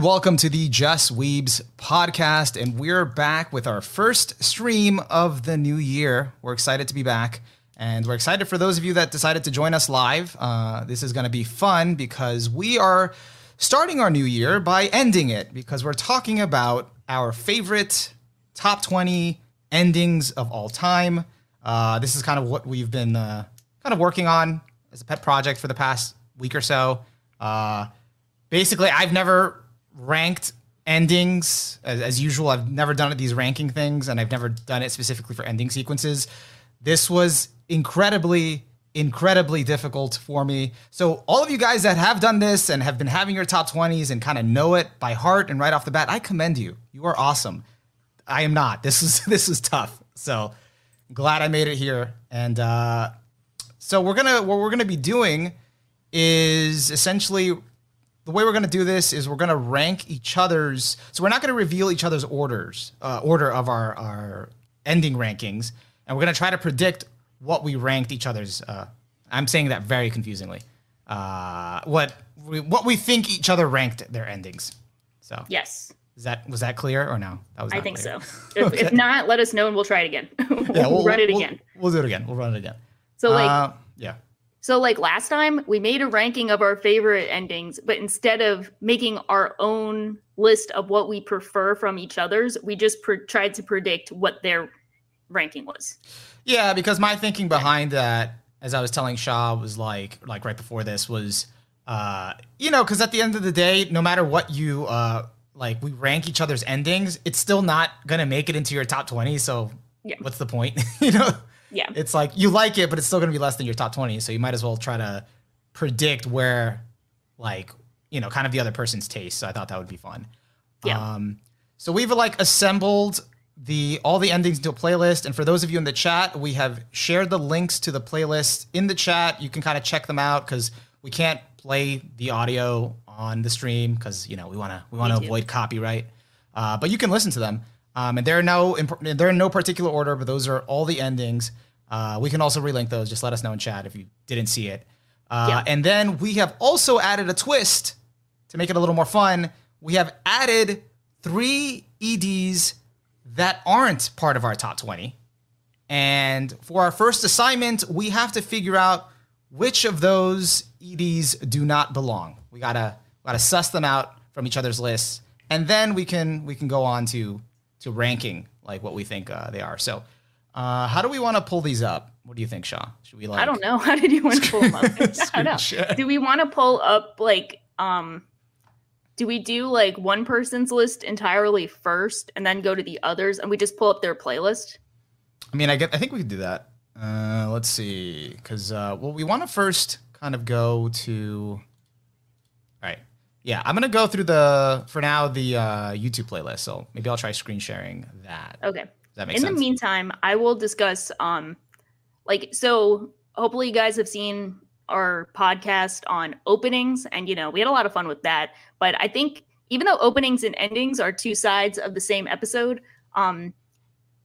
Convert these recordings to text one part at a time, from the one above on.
and welcome to the Just Weebs podcast. And we're back with our first stream of the new year. We're excited to be back. And we're excited for those of you that decided to join us live. Uh, this is going to be fun because we are starting our new year by ending it because we're talking about our favorite top 20 endings of all time. Uh, this is kind of what we've been uh, kind of working on as a pet project for the past week or so. Uh, basically, I've never ranked endings as, as usual. I've never done it these ranking things, and I've never done it specifically for ending sequences. This was incredibly, incredibly difficult for me. So, all of you guys that have done this and have been having your top 20s and kind of know it by heart and right off the bat, I commend you. You are awesome. I am not. This is this is tough. So, glad I made it here. And uh, so we're gonna what we're gonna be doing is essentially the way we're going to do this is we're going to rank each other's so we're not going to reveal each other's orders uh, order of our our ending rankings and we're going to try to predict what we ranked each other's uh, i'm saying that very confusingly uh, what we, what we think each other ranked their endings so Yes, is that was that clear or no that was I think clear. so. If, if not, let us know and we'll try it again. we'll yeah we'll run it we'll- again. we'll do it again we'll run it again So like Uh, yeah so like last time we made a ranking of our favorite endings, but instead of making our own list of what we prefer from each other's, we just tried to predict what their ranking was. Yeah, because my thinking behind that, as I was telling Shaw, was like like right before this was, uh, you know, because at the end of the day, no matter what you uh like, we rank each other's endings, it's still not gonna make it into your top twenty. So Yeah. what's the point? you know, Yeah. it's like you like it, but it's still gonna be less than your top twenty. So you might as well try to predict where, like, you know, kind of the other person's taste. So I thought that would be fun. Yeah. Um, so we've like assembled the all the endings into a playlist, and for those of you in the chat, we have shared the links to the playlist in the chat. You can kind of check them out because we can't play the audio on the stream because you know we want to we want to avoid copyright. Uh, but you can listen to them, um, and they're no imp- they're in no particular order, but those are all the endings. Uh, we can also relink those. Just let us know in chat if you didn't see it. Uh, Yeah. And then we have also added a twist to make it a little more fun, we have added three EDs that aren't part of our top 20. And for our first assignment, we have to figure out which of those EDs do not belong. We gotta gotta suss them out from each other's lists, and then we can we can go on to to ranking like what we think uh, they are. So, uh, how do we want to pull these up? What do you think, Shaw? Should we like? I don't know. How did you want to pull them up? I don't know. Do we want to pull up like um do we do like one person's list entirely first and then go to the others and we just pull up their playlist? I mean, I get. I think we could do that. Uh, let's see, because uh, well, we want to first kind of go to. All right. Yeah, I'm gonna go through the for now the uh, YouTube playlist. So maybe I'll try screen sharing that. Okay. Does that make In sense? the meantime, I will discuss um like so hopefully you guys have seen our podcast on openings and you know, we had a lot of fun with that, but I think even though openings and endings are two sides of the same episode, um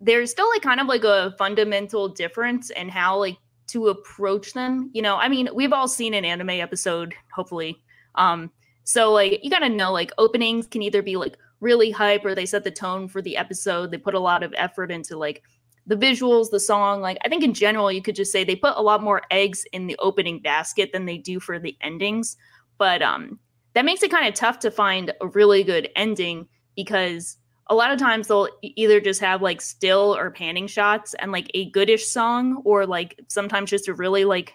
there's still like kind of like a fundamental difference in how like to approach them. You know, I mean, we've all seen an anime episode, hopefully. Um so like you gotta know like openings can either be like really hype or they set the tone for the episode. They put a lot of effort into like the visuals, the song. Like I think in general, you could just say they put a lot more eggs in the opening basket than they do for the endings. But um that makes it kind of tough to find a really good ending because a lot of times they'll either just have like still or panning shots and like a goodish song or like sometimes just a really like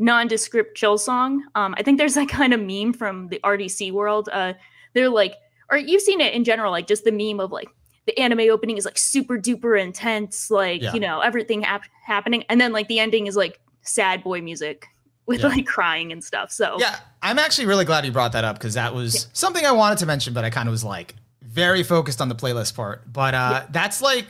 nondescript chill song. Um, I think there's that kind of meme from the RDC world. Uh, they're like, or you've seen it in general, like just the meme of like the anime opening is like super duper intense, like Yeah. you know everything hap- happening, and then like the ending is like sad boy music with Yeah. like crying and stuff. So Yeah, I'm actually really glad you brought that up because that was something I wanted to mention, but I kind of was like very focused on the playlist part. But uh, that's like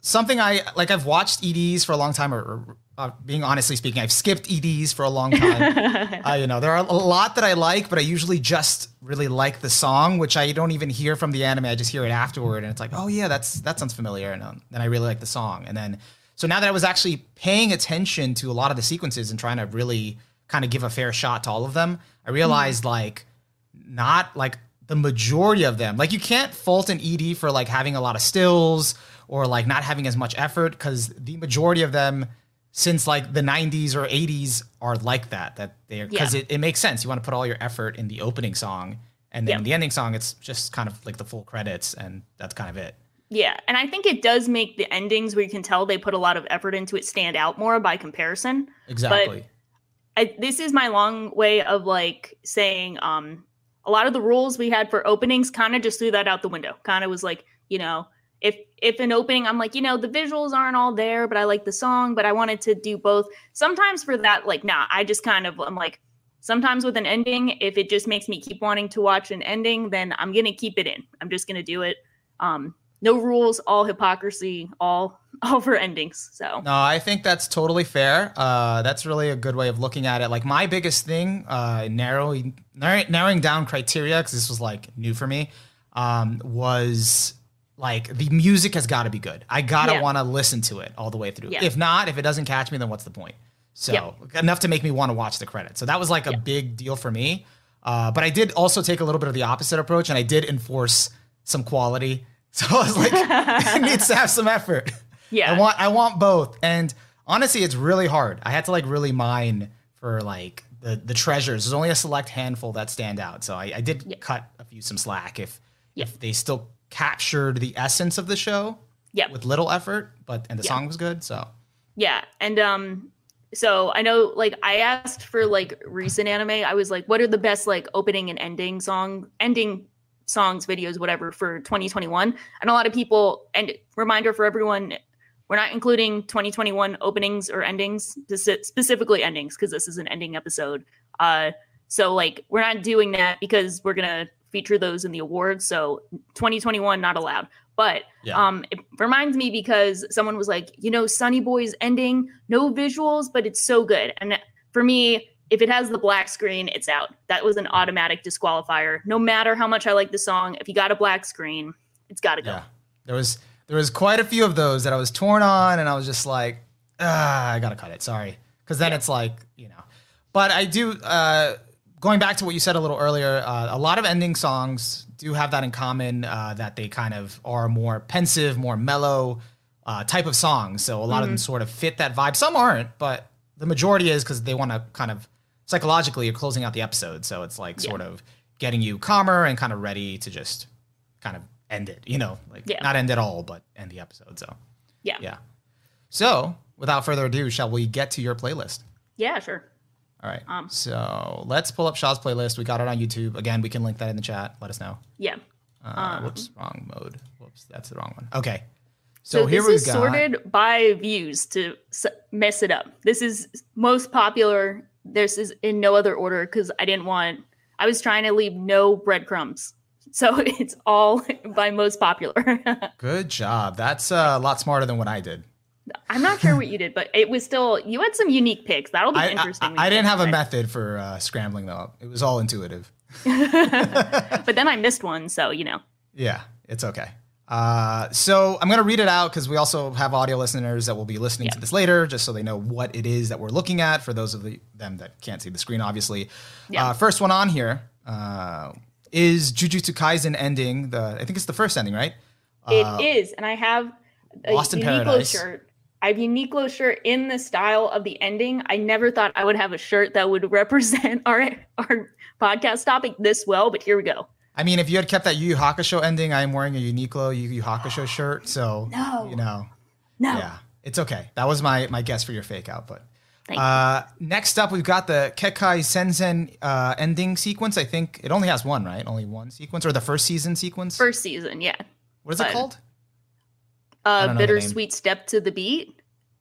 something I like. I've watched EDs for a long time, or, or uh, being honestly speaking, I've skipped EDs for a long time. uh, you know, there are a lot that I like, but I usually just really like the song, which I don't even hear from the anime. I just hear it afterward, and it's like, oh yeah, that's that sounds familiar, and um, then I really like the song, and then so now that I was actually paying attention to a lot of the sequences and trying to really kind of give a fair shot to all of them, I realized like not like the majority of them, like you can't fault an ED for like having a lot of stills or like not having as much effort because the majority of them since like the 90s or 80s are like that that they're because Yeah. it, it makes sense you want to put all your effort in the opening song and then Yeah. the ending song it's just kind of like the full credits and that's kind of it Yeah, and I think it does make the endings where you can tell they put a lot of effort into it stand out more by comparison. exactly I, this is my long way of like saying um a lot of the rules we had for openings kind of just threw that out the window. Kind of was like, you know, if an opening I'm like, you know, the visuals aren't all there, but I like the song, but I wanted to do both. Sometimes for that like, nah, I just kind of I'm like sometimes with an ending, if it just makes me keep wanting to watch an ending, then I'm to keep it in. I'm just to do it. Um no rules, all hypocrisy, all all for endings. So, No, I think that's totally fair. Uh, that's really a good way of looking at it. Like my biggest thing, uh, narrowing narrow, narrowing down criteria because this was like new for me, um, was like the music has got to be good. I gotta Yeah. want to listen to it all the way through. Yeah. If not, if it doesn't catch me, then what's the point? So enough to make me want to watch the credits. So that was like a big deal for me. Uh, but I did also take a little bit of the opposite approach, and I did enforce some quality. So I was like, it needs to have some effort. yeah. I want I want both. And honestly, it's really hard. I had to like really mine for like the the treasures. There's only a select handful that stand out. So I, I did cut a few some slack if if they still captured the essence of the show yeah. with little effort, but and the Yeah. song was good. So Yeah, and um so I know like I asked for like recent anime. I was like what are the best like opening and ending song ending songs, videos, whatever for 2021. And a lot of people and reminder for everyone we're not including 2021 openings or endings, speci- specifically endings because this is an ending episode. Uh so like we're not doing that because we're going to feature those in the awards. So 2021 not allowed. But Yeah. um, it reminds me because someone was like, you know, Sunny Boy's ending, no visuals, but it's so good. And for me, if it has the black screen, it's out. That was an automatic disqualifier. No matter how much I like the song, if you got a black screen, it's got to go. yeah. There was there was quite a few of those that I was torn on and I was just like, ah, I gotta cut it. Sorry. Cause then Yeah. it's like, you know. But I do uh going back to what you said a little earlier, uh, a lot of ending songs do have that in common uh, that they kind of are more pensive, more mellow uh, type of songs. So a lot of Mm-hmm. them sort of fit that vibe. Some aren't, but the majority is because they want to kind of psychologically you're closing out the episode. So it's like Yeah. sort of getting you calmer and kind of ready to just kind of end it, you know, like Yeah. not end it all, but end the episode. So Yeah. yeah. So without further ado, shall we get to your playlist? Yeah, sure. All right. Um, so let's pull up Shaw's playlist. We got it on YouTube. Again, we can link that in the chat. Let us know. Yeah. Uh, Um, whoops, wrong mode. Whoops, that's the wrong one. Okay. So, So, here this we is got. sorted by views to mess it up. This is most popular. This is in no other order because I didn't want. I was trying to leave no breadcrumbs, so it's all by most popular. Good job. That's uh, a lot smarter than what I did. I'm not sure what you did, but it was still you had some unique picks. That'll be I, I, interesting. I you didn't have a method for uh, scrambling though. It was all intuitive. but then I missed one, so you know. Yeah, it's okay. Uh, so I'm gonna read it out because we also have audio listeners that will be listening to this later, just so they know what it is that we're looking at. For those of the, them that can't see the screen, obviously. Yeah. Uh, first one on here uh, is Jujutsu Kaisen ending. The I think it's the first ending, right? Uh, It is, and I have a Lost in Paradise. shirt. I have Uniqlo shirt in the style of the ending. I never thought I would have a shirt that would represent our our podcast topic this well, but here we go. I mean, if you had kept that Yu Yu Hakusho ending, I am wearing a Uniqlo Yu Yu Hakusho shirt, so No. you know, No, yeah, it's okay. That was my my guess for your fake out, but. thank you. Uh, next up, we've got the Kekkai Sensen uh, ending sequence. I think it only has one, right? Only one sequence, or the first season sequence. First season, yeah. what is it called? I Uh, don't know the name. bittersweet step to the beat.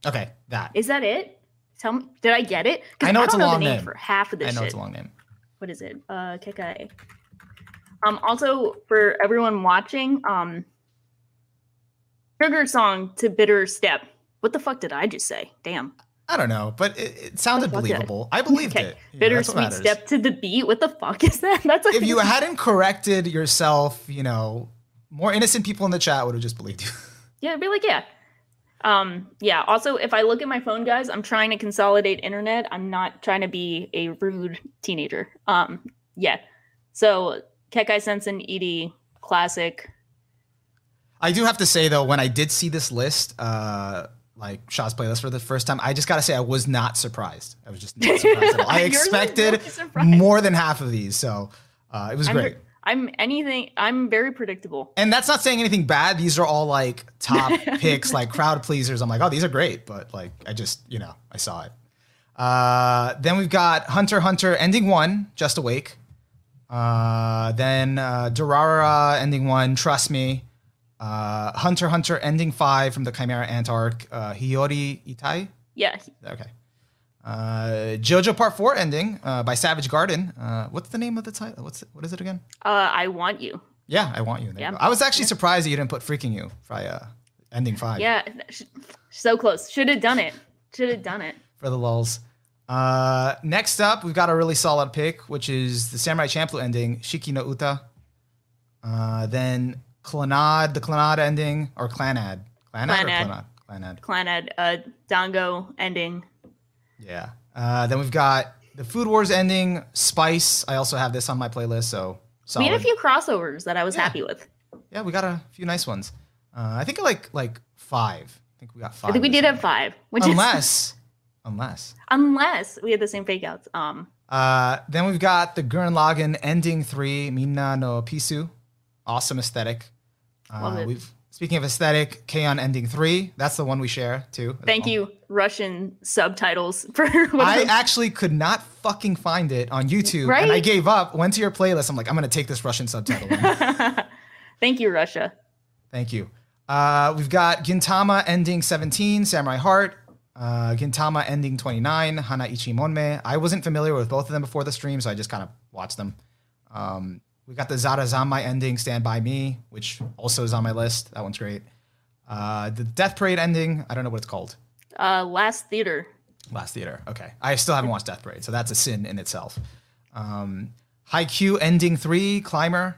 Okay, that. Is that it? Tell me, did I get it? I know it's don't a know long the name, name. for half of this I know shit. it's a long name. what is it? Uh, Kekkai. Um, also for everyone watching, um, trigger song to bitter step. What the fuck did I just say? Damn. I don't know, but it, it sounded What the fuck? believable. I believed Okay. it. You know, that's what Bittersweet step to the beat. What the fuck is that? That's If you hadn't corrected yourself, you know, more innocent people in the chat would have just believed you. Yeah, I'd be like, yeah. Um, yeah. Also, if I look at my phone, guys, I'm trying to consolidate internet. I'm not trying to be a rude teenager. Um, yeah. So Kekkai Sensen ED, classic. I do have to say though, when I did see this list, uh, like Shaw's playlist for the first time, I just gotta say I was not surprised. I was just not surprised at all. I expected really more than half of these, so uh, it was I'm, great. I'm anything. I'm very predictable. And that's not saying anything bad. These are all like top picks, like crowd pleasers. I'm like, oh, these are great, but like I just, you know, I saw it. Uh, then we've got Hunter Hunter ending one, Just Awake. Uh, then uh, Durara ending one, Trust Me. Uh, Hunter Hunter ending five from the Chimera Ant arc, uh, Hyori Ittai. Yeah, Okay. Uh, JoJo Part Four ending uh, by Savage Garden. Uh, what's the name of the title? What's it, what is it again? uh, I want you. Yeah, I want you. There you Yeah. go. I was actually surprised that you didn't put Freek'n You for uh, ending five Yeah, so close. Should have done it. Should have done it. for the lulls. Uh, next up, we've got a really solid pick, which is the Samurai Champloo ending, Shiki no Uta. Uh, then Clannad, the Clannad ending, or Clannad. Clannad, or Clannad. Clannad? Clannad. Uh, Dango ending. Yeah. Uh, then we've got the Food Wars ending, Spice. I also have this on my playlist, so solid. We had a few crossovers that I was Yeah. happy with. yeah, we got a few nice ones. Uh, I think like like five. I think we got five. I think we did have five, which is unless unless unless we had the same fake outs. Um, uh then we've got the Gurren Lagann ending three minna no pisu awesome aesthetic Love uh, it. we've speaking of aesthetic K-On! ending three that's the one we share too thank you, Russian subtitles for. I actually could not fucking find it on YouTube Right? and I gave up went to your playlist I'm like I'm gonna take this Russian subtitle thank you, Russia. Thank you. Uh, we've got Gintama ending 17, Samurai Heart. Uh, Gintama ending 29, Hana Ichi Monme. I wasn't familiar with both of them before the stream, so I just kind of watched them. Um, we got the Sarazanmai ending, Stand By Me, which also is on my list. That one's great. Uh, the Death Parade ending, I don't know what it's called. Uh, last theater. Last Theater. Okay. I still haven't watched Death Parade, so that's a sin in itself. Um, Haikyuu ending three, Climber.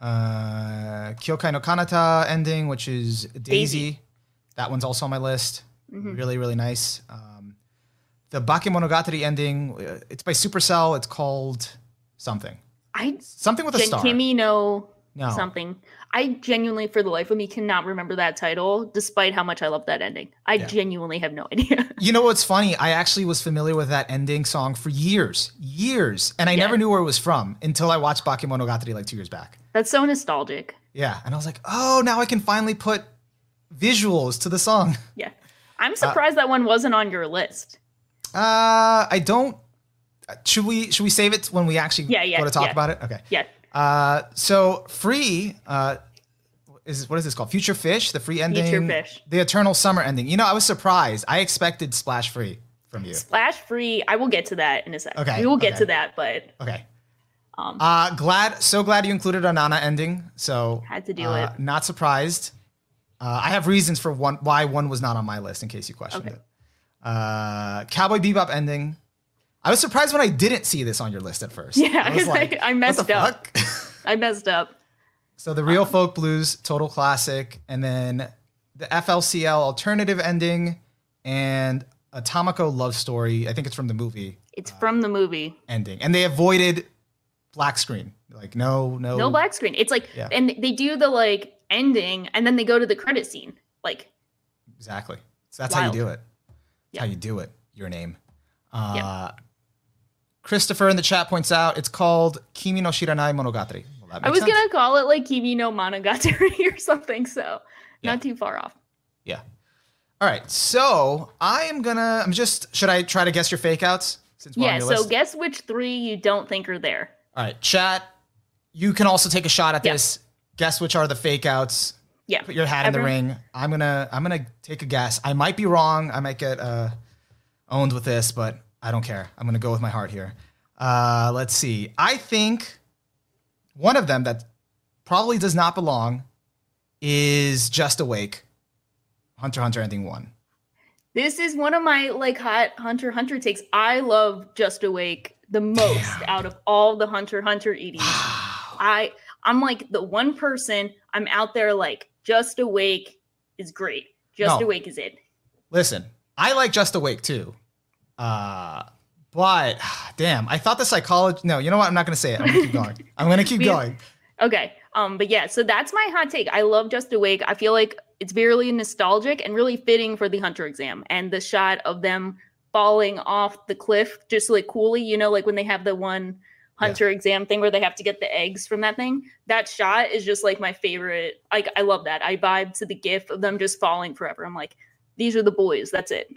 Uh, Kyokai no Kanata ending, which is Daisy. Daisy. That one's also on my list. Mm-hmm. Really, really nice. Um, the Bakemonogatari ending, uh, it's by Supercell. It's called something. I Something with a star. Kimi no No. something. I genuinely, for the life of me, cannot remember that title, despite how much I love that ending. I Yeah. genuinely have no idea. You know what's funny? I actually was familiar with that ending song for years, years, and I Yeah. never knew where it was from until I watched Bakemonogatari like two years back. That's so nostalgic. Yeah, and I was like, oh, now I can finally put visuals to the song. Yeah. I'm surprised that one wasn't on your list. Uh, I don't. Should we should we save it when we actually Yeah, yeah, go to talk yeah. about it? Okay. Yeah. Uh, so free. Uh, is what is this called? Future Fish, the free ending. Future Fish. The Eternal Summer ending. You know, I was surprised. I expected Splash Free from you. Splash free. I will get to that in a second. Okay, We will get okay. to that, but Okay. Um, uh, glad, so glad you included a Nana ending. So Had to do uh, it. Not surprised. Uh, I have reasons for one why one was not on my list in case you questioned Okay. it. Uh, Cowboy Bebop ending. I was surprised when I didn't see this on your list at first. Yeah, I was like, I what messed the up. fuck? I messed up. so the real folk blues, total classic, and then the FLCL alternative ending and Tamako love story. I think it's from the movie It's from the movie. ending, and they avoided black screen. Like no, no, No black screen. It's like, Yeah. and they do the like ending, and then they go to the credit scene. Like, Exactly. So that's how you do it. That's Yeah. how you do it. Your name. Uh, Christopher in the chat points out it's called Kimi no Shiranai Monogatari. Well, I was sense. gonna call it like Kimi no Monogatari or something, so Yeah. not too far off. Yeah. All right. So I am gonna. I'm just. Should I try to guess your fake outs? Since Yeah. So list? guess which three you don't think are there. All right, chat. You can also take a shot at Yeah. this. Guess which are the fake outs. Yeah. Put your hat in the ring. I'm gonna. I'm gonna take a guess. I might be wrong. I might get uh, owned with this, but I don't care. I'm gonna go with my heart here. Uh, let's see. I think one of them that probably does not belong is Just Awake. Hunter Hunter ending one. This is one of my like hot Hunter Hunter takes. I love Just Awake the most out of all the Hunter Hunter EDs. I I'm like the one person I'm out there like Just Awake is great. Just No. Awake is it. Listen, I like Just Awake too. Uh, But damn, I thought the psychology. No, you know what? I'm not gonna say it. I'm gonna keep going. I'm gonna keep going. Okay. Um, but yeah, so that's my hot take. I love Just Awake. I feel like it's very nostalgic and really fitting for the Hunter exam. And the shot of them falling off the cliff just like coolly, you know, like when they have the one Hunter exam thing where they have to get the eggs from that thing. That shot is just like my favorite. Like I love that. I vibe to the gif of them just falling forever. I'm like, these are the boys. That's it.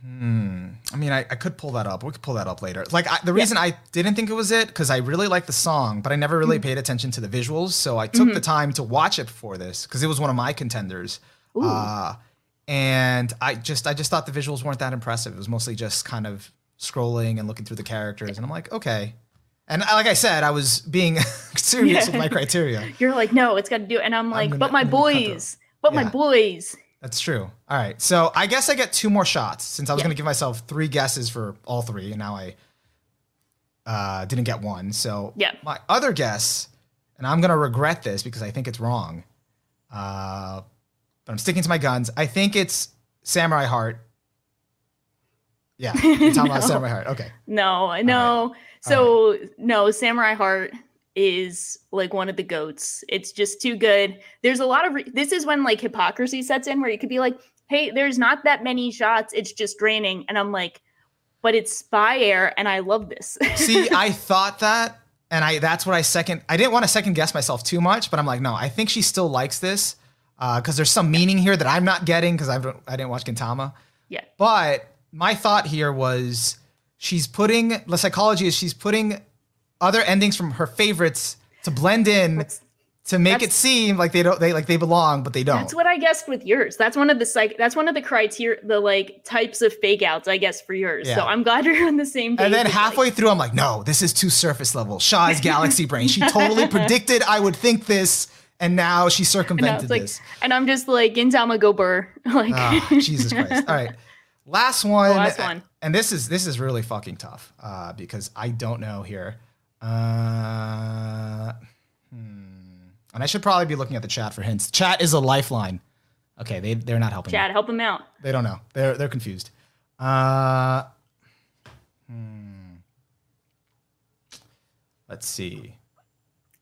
Hmm. I mean, I, I could pull that up. We could pull that up later. Like I, the reason I didn't think it was it because I really liked the song, but I never really Mm-hmm. paid attention to the visuals. So I took the time to watch it before this because it was one of my contenders. Ooh. Uh, and I just I just thought the visuals weren't that impressive. It was mostly just kind of scrolling and looking through the characters, and I'm like, okay. And like I said, I was being serious with my criteria. You're like, no, it's got to do. And I'm like, but my I'm gonna cut those. boys, but my boys. That's true. All right. So I guess I get two more shots since I was Yeah. going to give myself three guesses for all three, and now I uh, didn't get one. So Yeah. my other guess, and I'm going to regret this because I think it's wrong, uh, but I'm sticking to my guns. I think it's Samurai Heart. Yeah. You're talking about Samurai Heart. Okay. No, no. know. So no, Samurai Heart is like one of the goats. It's just too good. There's a lot of re- this is when like hypocrisy sets in where you could be like, "Hey, there's not that many shots. It's just draining." And I'm like, "But it's SPYAIR and I love this." See, I thought that, and I that's what I second. I didn't want to second guess myself too much, but I'm like, no, I think she still likes this uh, because there's some meaning here that I'm not getting because I don't I didn't watch Gintama. yeah. But my thought here was she's putting the psychology is she's putting other endings from her favorites to blend in That's- to make it seem like they don't they like they belong, but they don't. That's what I guessed with yours. That's one of the psych that's one of the criteria the like types of fake outs I guess for yours. yeah. So I'm glad you're on the same page. and then with, like- halfway through, I'm like, no, this is too surface level. Shaw's galaxy brain. She totally predicted I would think this, and now she circumvented was like, this. and I'm just like Gintama go burr. Like Ah, Jesus Christ. All right. Last one. last one. And this is this is really fucking tough uh, because I don't know here. Uh, hmm. And I should probably be looking at the chat for hints. Chat is a lifeline. Okay, they they're not helping. me. Help them out. They don't know. They're they're confused. Uh, hmm. Let's see.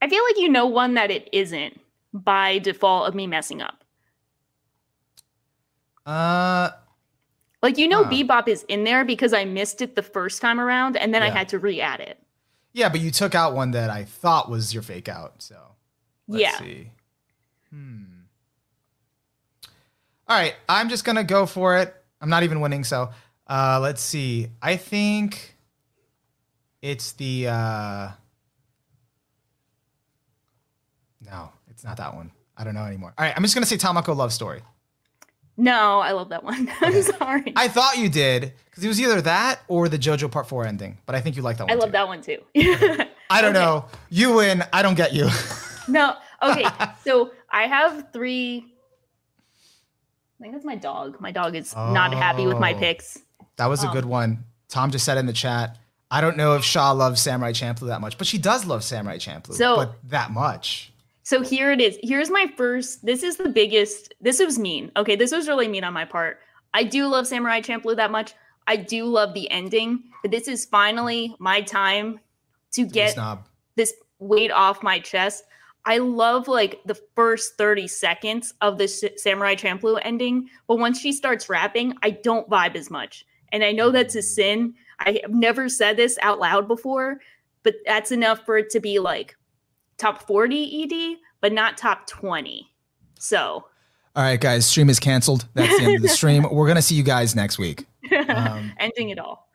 I feel like you know one that it isn't by default of me messing up. Uh, Like you know Huh. Bebop is in there because I missed it the first time around and then I had to re-add it. Yeah, but you took out one that I thought was your fake out. So let's Yeah. see. Hmm. All right, I'm just gonna go for it. I'm not even winning, so uh, let's see. I think it's the. Uh, no, it's not that one. I don't know anymore. All right, I'm just gonna say Tamako Love Story. No, I love that one. I'm sorry. I, thought you did because it was either that or the JoJo Part Four ending, but I think you like that one. I love too. that one too. I don't Okay. know. You win. I don't get you. No. Okay. so I have three. I think that's my dog. My dog is not happy with my Oh. picks. That was a Um, good one. Tom just said in the chat. I don't know if Shaw loves Samurai Champloo that much, but she does love Samurai Champloo. So- but that much. So here it is. Here's my first. This is the biggest. This was mean. Okay, this was really mean on my part. I do love Samurai Champloo that much. I do love the ending, but this is finally my time to Get this weight off my chest. I love like the first 30 seconds of the Samurai Champloo ending, but once she starts rapping, I don't vibe as much. And I know that's a sin. I have never said this out loud before, but that's enough for it to be like top 40 ED, but not top 20. So, All right, guys. Stream is canceled. That's the end of the stream. We're gonna see you guys next week. Um, ending it all.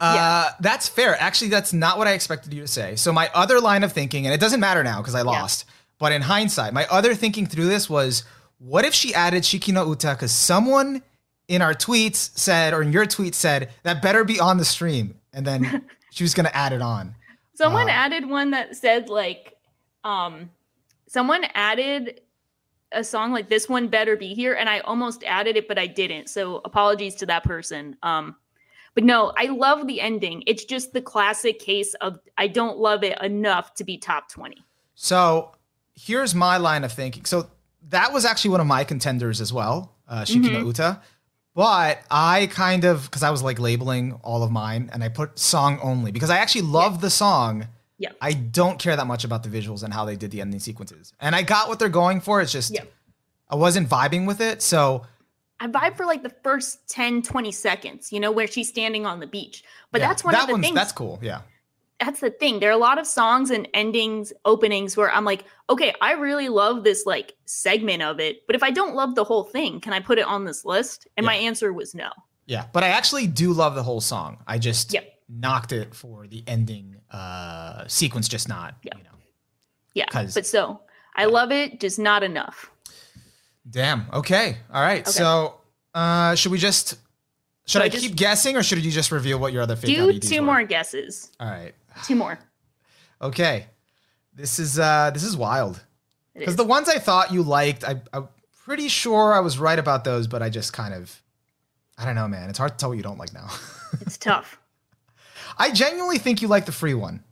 Uh, that's fair. Actually, that's not what I expected you to say. So my other line of thinking, and it doesn't matter now because I lost, but in hindsight, my other thinking through this was, what if she added Shiki no Uta because someone in our tweets said, or in your tweet said, that better be on the stream, and then she was gonna add it on. Someone Uh, added one that said like um someone added a song like this one better be here and I almost added it but I didn't. So apologies to that person. Um but no, I love the ending. It's just the classic case of I don't love it enough to be top 20. So here's my line of thinking. So that was actually one of my contenders as well, uh, Shiki no Uta. But I kind of because I was like labeling all of mine, and I put song only because I actually love the song. Yeah. I don't care that much about the visuals and how they did the ending sequences, and I got what they're going for. It's just Yeah. I wasn't vibing with it, so I vibe for like the first 10, 20 seconds, you know, where she's standing on the beach. But yeah, that's one that of the one's things. that's cool. Yeah, that's the thing. There are a lot of songs and endings, openings where I'm like, okay, I really love this like segment of it, but if I don't love the whole thing, can I put it on this list? And my answer was no. yeah. But I actually do love the whole song. I just Yeah. Knocked it for the ending uh sequence, just not. Yeah. You know. Yeah. But so I love it, just not enough. Damn. Okay. All right. Okay. So, uh, should we just should I I, just- keep guessing or should you just reveal what your other fake Do LEDs two were? more guesses. All right. Two more. Okay. This is uh this is wild It because the ones I thought you liked, I, I'm pretty sure I was right about those, but I just kind of, I don't know, man. It's hard to tell what you don't like now. it's tough. I genuinely think you like the free one.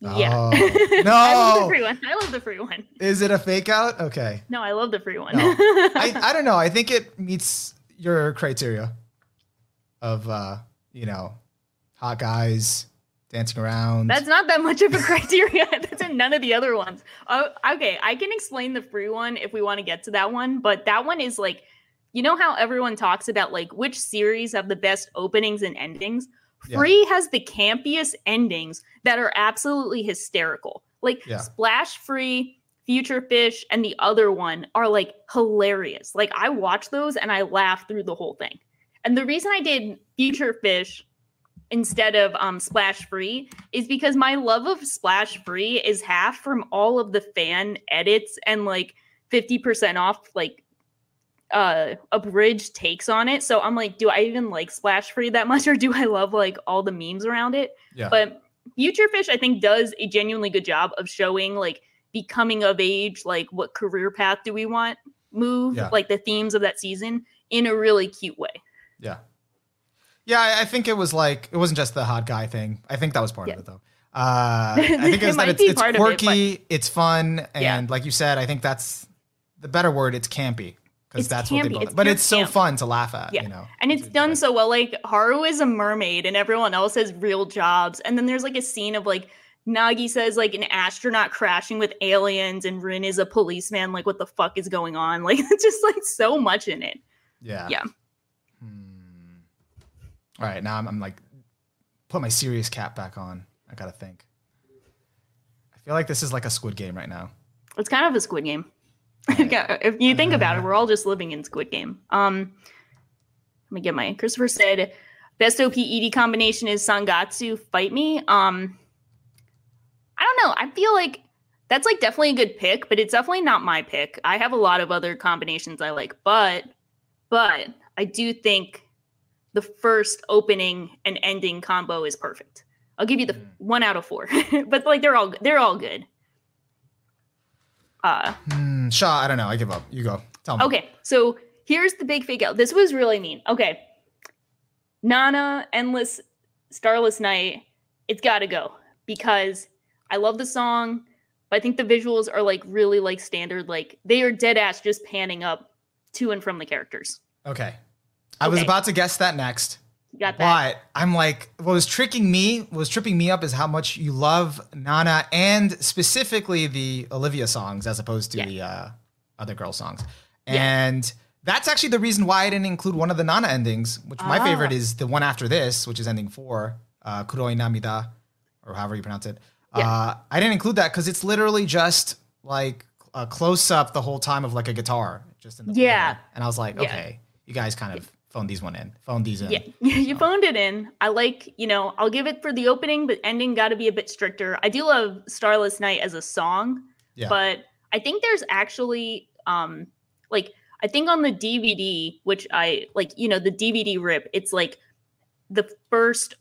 Yeah. Oh, I love the free one. I love the free one. Is it a fake out? Okay. No, I love the free one. No. I, I don't know. I think it meets your criteria of uh, you know, hot guys dancing around. That's not that much of a criteria. That's in none of the other ones. Oh, okay, I can explain the free one if we want to get to that one, but that one is like, you know how everyone talks about like which series have the best openings and endings? Yeah. Free has the campiest endings that are absolutely hysterical. Like Yeah. Splash Free, Future Fish, and the other one are like hilarious. Like I watched those and I laugh through the whole thing. And the reason I did Future Fish instead of um Splash Free is because my love of Splash Free is half from all of the fan edits and like 50% off like uh abridged takes on it. So I'm like, do I even like Splash Free that much or do I love like all the memes around it? yeah. But Future Fish, I think, does a genuinely good job of showing like becoming of age, like what career path do we want move, Yeah. like the themes of that season in a really cute way. yeah. Yeah, I, think it was like it wasn't just the hot guy thing. I think that was part Yeah. of it though. Uh, I think It it that it's, it's of it, but- quirky, it's fun, and Yeah. like you said, I think that's the better word. It's campy because that's what they both. It's but it's so camp. fun to laugh at. Yeah. You know, And it's done so well. Like Haru is a mermaid and everyone else has real jobs. And then there's like a scene of like Nagi says like an astronaut crashing with aliens and Rin is a policeman. Like what the fuck is going on? Like it's just like so much in it. Yeah. Yeah. Hmm. All right, now I'm, I'm like, put my serious cap back on. I gotta think. I feel like this is like a Squid Game right now. It's kind of a Squid Game. if you think about it, we're all just living in Squid Game. Um, let me get my Christopher said best OP ED combination is Sangatsu Fight Me. Um, I don't know. I feel like that's like definitely a good pick, but it's definitely not my pick. I have a lot of other combinations I like, but but I do think the first opening and ending combo is perfect. I'll give you the Mm. one out of four, but like they're all they're all good. Uh, Hmm, Shaw, I don't know. I give up. You go. Tell me. Okay, so here's the big fake out. This was really mean. Okay. Nana, Endless, Starless Night, it's gotta go because I love the song, but I think the visuals are like really like standard, like they are dead ass just panning up to and from the characters. Okay. I was about to guess that next, got that? but I'm like, what was tricking me, what was tripping me up is how much you love Nana and specifically the Olivia songs as opposed to Yeah. the uh, other girl songs. Yeah. And that's actually the reason why I didn't include one of the Nana endings, which my Ah. favorite is the one after this, which is ending four, uh, Kuroi Namida, or however you pronounce it. Yeah. Uh, I didn't include that because it's literally just like a close up the whole time of like a guitar, just in the Yeah. And I was like, Yeah. okay, you guys kind of phoned these one in, phoned these in. Yeah, you phoned it in. I like, you know, I'll give it for the opening, but ending got to be a bit stricter. I do love Starless Night as a song, Yeah. but I think there's actually, um, like, I think on the DVD, which I like, you know, the DVD rip, it's like the first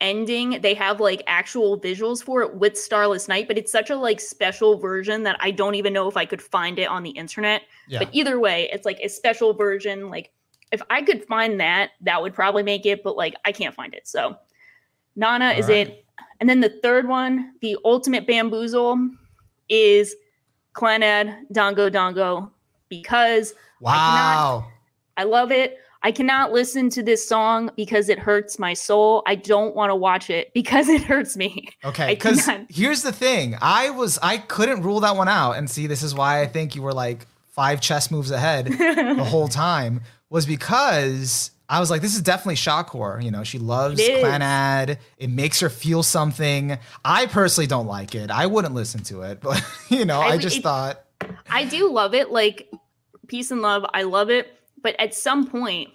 ending they have like actual visuals for it with starless night but it's such a like special version that i don't even know if i could find it on the internet Yeah. but either way it's like a special version like if i could find that that would probably make it but like i can't find it so nana is Alright. it and then the third one the ultimate bamboozle is clannad dongo dongo because wow. I love it. I cannot listen to this song because it hurts my soul. I don't want to watch it because it hurts me. Okay, because here's the thing. I was I couldn't rule that one out, and see, this is why I think you were like five chess moves ahead the whole time. Was because I was like, this is definitely shockcore. You know, she loves It. Clannad. It makes her feel something. I personally don't like it. I wouldn't listen to it, but you know, I I, just it- thought I do love it. Like peace and love, I love it. But at some point,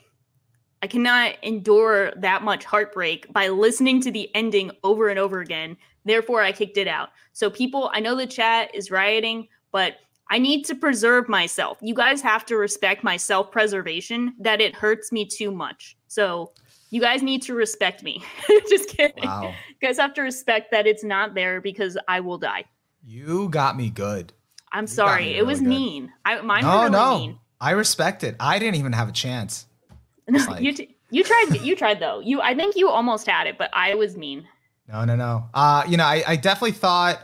I cannot endure that much heartbreak by listening to the ending over and over again. Therefore, I kicked it out. So, people, I know the chat is rioting, but I need to preserve myself. You guys have to respect my self preservation, that it hurts me too much. So, you guys need to respect me. Just kidding. wow, You guys have to respect that it's not there because I will die. you got me good. I'm got sorry. me It was good. mean. I mine no, really no, mean. I respect it. I didn't even have a chance. No, like- you t- you tried you tried though. You I think you almost had it, but I was mean. No, no, no. Uh, you know, I, I definitely thought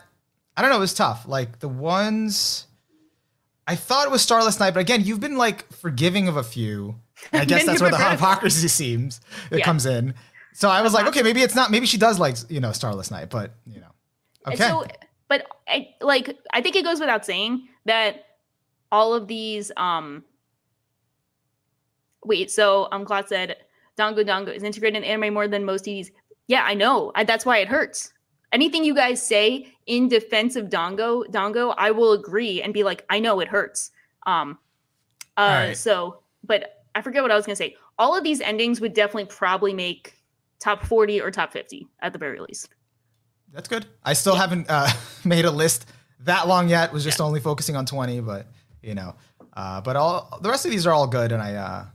I don't know, it was tough. Like the ones I thought it was Starless Night, but again, you've been like forgiving of a few. I guess that's where the hypocrisy seems it Yeah. comes in. So I was like, okay, maybe it's not. Maybe she does like you know Starless Night, but you know, okay. So, but I like I think it goes without saying that all of these um wait, so um Claude said Dango Dango is integrated in anime more than most EDs. Yeah, I know. I, that's why it hurts. Anything you guys say in defense of Dongo, Dongo, I will agree and be like, I know it hurts. Um uh so but I forget what I was gonna say. All of these endings would definitely probably make top 40 or top 50 at the very least. That's good. I still haven't uh, made a list that long yet. Was just only focusing on twenty, but you know, uh, but all the rest of these are all good, and I uh,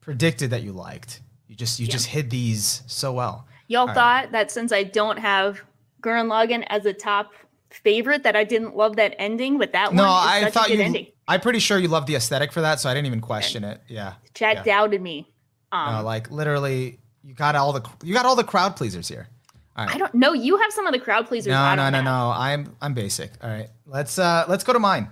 predicted that you liked. You just you Yeah. just hid these so well. Y'all thought that since I don't have Gurren Lagann as a top favorite, that I didn't love that ending, but that No, one I thought you. ending. I'm pretty sure you love the aesthetic for that, so I didn't even question it. Yeah, Chat yeah. doubted me. Um, Uh, like literally, you got all the you got all the crowd pleasers here. All right. I don't know. You have some of the crowd pleasers. No, no, no, have. no. I'm I'm basic. All right. Let's uh let's go to mine.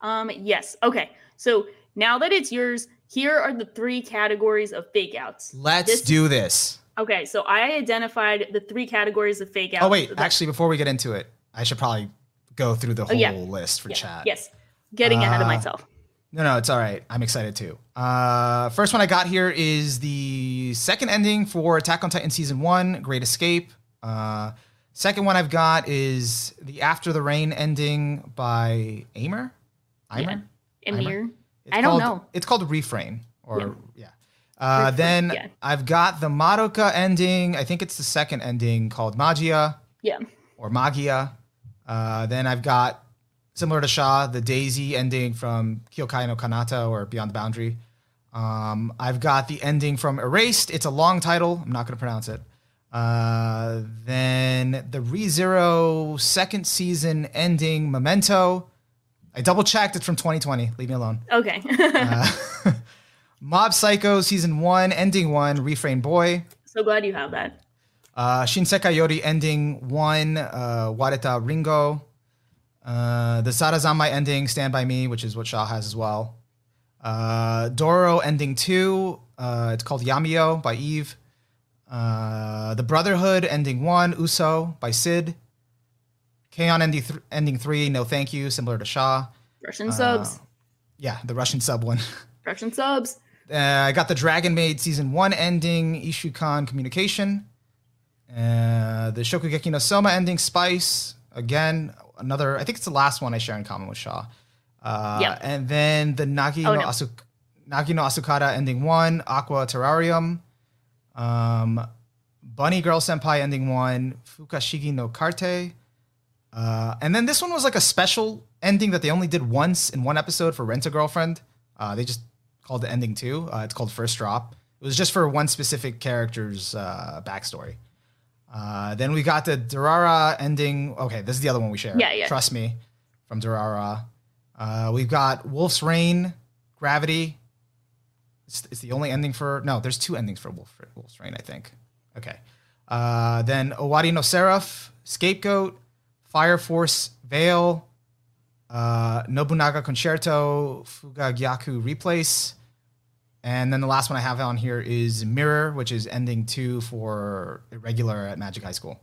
Um, yes. Okay. So now that it's yours, here are the three categories of fake outs. Let's This- do this. Okay, so I identified the three categories of fake outs. Oh wait, actually, before we get into it, I should probably go through the whole Oh, yeah. list for yeah, chat. Yes. Getting ahead of Uh, myself. No, no, it's all right. I'm excited too. Uh, first one I got here is the second ending for Attack on Titan season one, Great Escape. Uh, second one I've got is the After the Rain ending by Aimer. Aimer. Emir. It's I don't know. It's called Refrain, or yeah. Yeah. Uh, then yeah. I've got the Madoka ending. I think it's the second ending called Magia Yeah. or Magia. Uh, then I've got similar to Shaw, the Daisy ending from Kyokai no Kanata or Beyond the Boundary. Um, I've got the ending from Erased. It's a long title. I'm not going to pronounce it. Uh, then the ReZero second season ending Memento. I double checked. It's from 2020. Leave me alone. Okay. Uh, Mob Psycho season one, ending one, Refrain Boy. so glad you have that. Uh, Shinsekai Yori ending one, uh, Wareta Ringo. Uh, the Sarazanmai ending, Stand By Me, which is what Shaw has as well. Uh, Doro ending two, uh, it's called Yamiyo by Eve. Uh, the Brotherhood ending one, Uso by Sid. K-On ending, th- ending three, No Thank You, similar to Shaw. Russian Uh, subs. Yeah, the Russian sub one. Russian subs. Uh, I got the Dragon Maid season one ending, Ishukan Communication. Uh, the Shokugeki no Soma ending, Spice. Again, another, I think it's the last one I share in common with Shaw. Uh, Yeah. And then the Nagi, Oh, no no. Asuk- Nagi no Asukara ending one, Aqua Terrarium. Um, Bunny Girl Senpai ending one, Fukashigi no Karte. Uh, and then this one was like a special ending that they only did once in one episode for Rent a Girlfriend. Uh, they just called the ending two. Uh, it's called First Drop. It was just for one specific character's uh, backstory. Uh, then we got the Durara ending. Okay, this is the other one we share. Yeah, yeah. Trust me, from Durara. Uh, we've got Wolf's Rain, Gravity. It's, it's the only ending for. No, there's two endings for Wolf, Wolf's Rain, I think. Okay. Uh, then Owari no Seraph, Scapegoat, Fire Force, Veil, uh, Nobunaga Concerto, Fukagyaku Replace, And then the last one I have on here is Mirror, which is ending two for Irregular at Magic High School.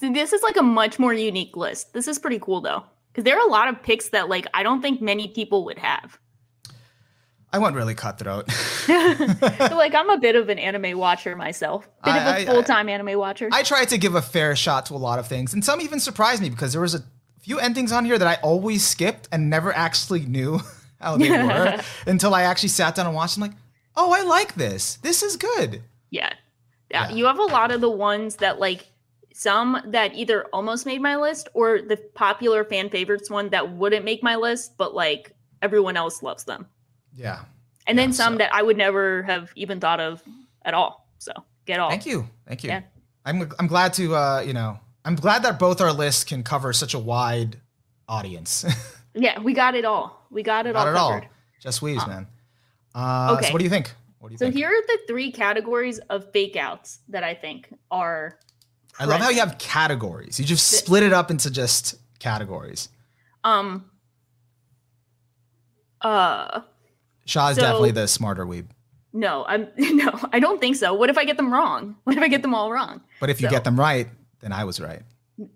So this is like a much more unique list. This is pretty cool though, because there are a lot of picks that like I don't think many people would have. I went really cutthroat. so like I'm a bit of an anime watcher myself, bit I- of a full time anime watcher. I tried to give a fair shot to a lot of things, and some even surprised me because there was a few endings on here that I always skipped and never actually knew how they were until I actually sat down and watched them. Like, oh, I like this. This is good. Yeah. yeah. Yeah. You have a lot of the ones that like some that either almost made my list or the popular fan favorites one that wouldn't make my list, but like everyone else loves them. Yeah. And then some so- that I would never have even thought of at all. So get all. Thank you. Thank you. Yeah. I'm I'm glad to uh, you know, I'm glad that both our lists can cover such a wide audience. Yeah, we got it all. We got it Not all at all. covered. Just weaves, man. Uh, okay. So what do you think? What do you So think? here are the three categories of fake outs that I think are I love how you have categories. You just split it up into just categories. um uh Shaw is So- definitely the smarter weeb. no, I'm no, I don't think so. What if I get them wrong? What if I get them all wrong? But if you So- get them right, then I was right.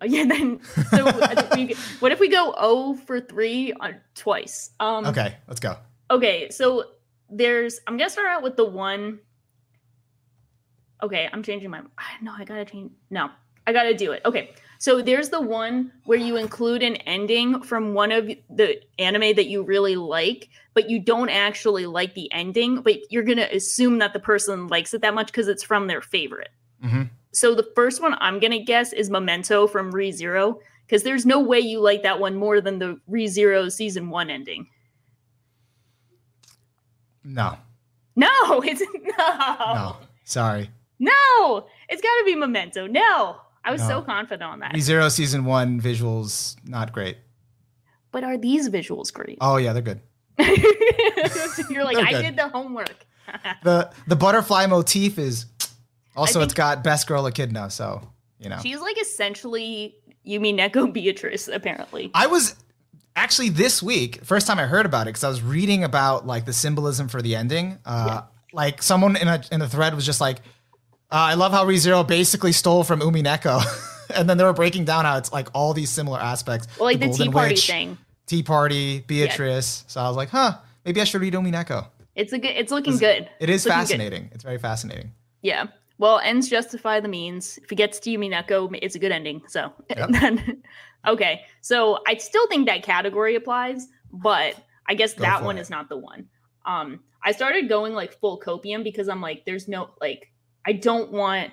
Yeah, then so we- what if we go 0 for 3 on twice? Um Okay, let's go. Okay, so there's I'm gonna start out with the one. Okay, I'm changing my. No, I gotta change. No, I gotta do it. Okay, so there's the one where you include an ending from one of the anime that you really like, but you don't actually like the ending, but you're gonna assume that the person likes it that much because it's from their favorite. Mhm. So the first one I'm gonna guess is Memento from ReZero, because there's no way you like that one more than the ReZero season one ending. No, No, it's no. no, sorry. No, it's got to be Memento. No, I was so confident on that. Zero season one visuals not great. But are these visuals great? Oh yeah, they're good. You're like, They're I good. did the homework. The the butterfly motif is also it's got best girl echidna, so you know. She's like essentially Umi Neko Beatrice, apparently. I was actually this week first time I heard about it because I was reading about like the symbolism for the ending. Uh, Like someone in a in a thread was just like, uh, "I love how ReZero basically stole from Umi Neko," and then they were breaking down how it's like all these similar aspects. Well, like the, Tea Party Witch, thing. Tea Party, Beatrice. So I was like, "Huh, maybe I should read Umi Neko." It's a good. It's looking good. It is It's fascinating. It's very fascinating. Yeah. Well, ends justify the means. If he gets to Umi Neko, it's a good ending. So Yep. then, okay. So I still think that category applies, but I guess Go that one it. is not the one. Um, I started going like full copium because I'm like, there's no like, I don't want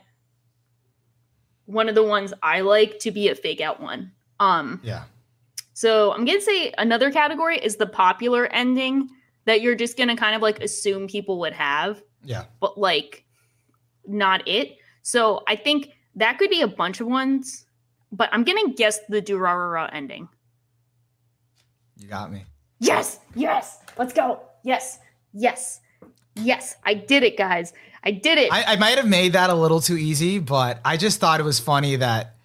one of the ones I like to be a fake out one. Um, Yeah. so I'm gonna say another category is the popular ending that you're just gonna kind of like assume people would have Yeah. but like not it. So I think that could be a bunch of ones, but I'm gonna guess the Durarara ending. You got me. Yes, yes, let's go. Yes, yes, yes. I did it, guys. I did it. I, I might have made that a little too easy, but I just thought it was funny that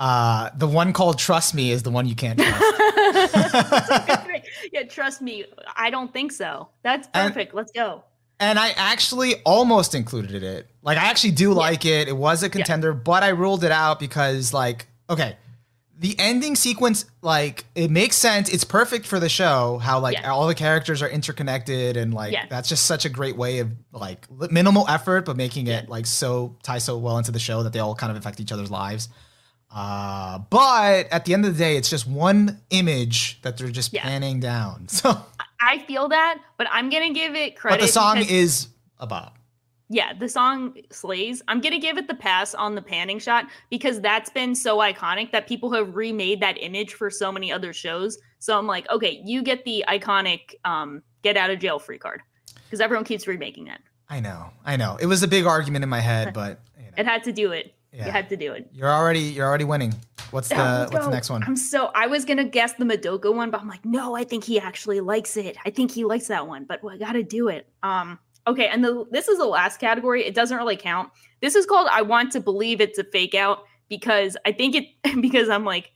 uh, the one called "Trust Me" is the one you can't trust. yeah, trust me. I don't think so. That's And- perfect. let's go. And I actually almost included it. Like, I actually do like it. It was a contender, but I ruled it out because, like, okay, the ending sequence, like, it makes sense. It's perfect for the show. How like Yeah. all the characters are interconnected, and like Yeah. that's just such a great way of like minimal effort, but making it like so tie so well into the show that they all kind of affect each other's lives. Uh, but at the end of the day, it's just one image that they're just Yeah. panning down. So, I feel that, but I'm gonna give it credit. but the song because- is a bop. Yeah, the song slays. I'm gonna give it the pass on the panning shot because that's been so iconic that people have remade that image for so many other shows. So I'm like, okay, you get the iconic um, get out of jail free card because everyone keeps remaking that. I know, I know. It was a big argument in my head, but you know, It had to do it. Yeah. You had to do it. you're already you're already winning. What's the let's what's the next one? I'm so I was gonna guess the Madoka one, but I'm like, no, I think he actually likes it. I think he likes that one, but I gotta do it. Um, okay, and the this is the last category. It doesn't really count. This is called I want to believe it's a fake out because I think it because I'm like,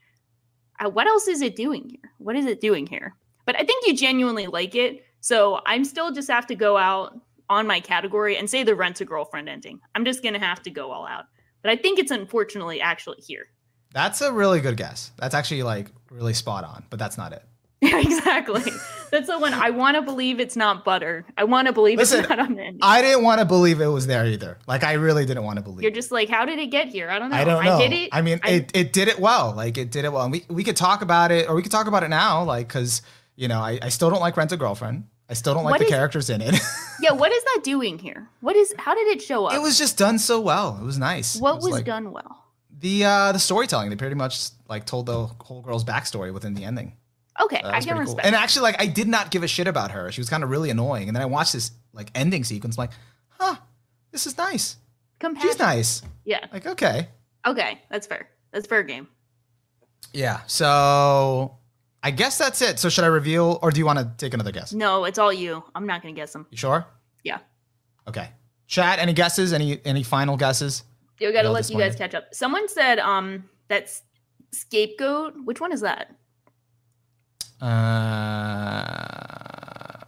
uh, what else is it doing here? What is it doing here? But I think you genuinely like it, so I'm still just have to go out on my category and say the rent a girlfriend ending. I'm just gonna have to go all out. But I think it's unfortunately actually here. That's a really good guess. That's actually like really spot on, but that's not it. Yeah, exactly. That's the one. I want to believe it's not butter. I want to believe Listen, it's not on the. I didn't want to believe it was there either. Like I really didn't want to believe. You're just like, how did it get here? I don't know. I don't know. I did it. I mean, I- it, it did it well. Like it did it well. And we we could talk about it, or we could talk about it now. Like because you know, I, I still don't like Rent a Girlfriend. I still don't like What the is- characters in it. yeah. What is that doing here? What is? How did it show up? it was just done so well. It was nice. What was like, done well? The uh the storytelling. They pretty much like told the whole girl's backstory within the ending. Okay, That I can pretty cool. respect. And actually, like I did not give a shit about her. She was kind of really annoying. And then I watched this like ending sequence. I'm like, huh, this is nice. Compassion. She's nice. Yeah. Like okay. Okay, that's fair. That's fair game. Yeah. So I guess that's it. So should I reveal, or do you want to take another guess? No, it's all you. I'm not gonna guess them. You sure? Yeah. Okay. Chat. Any guesses? Any any final guesses? You gotta let you guys catch up. Someone said um that's scapegoat. Which one is that? Uh.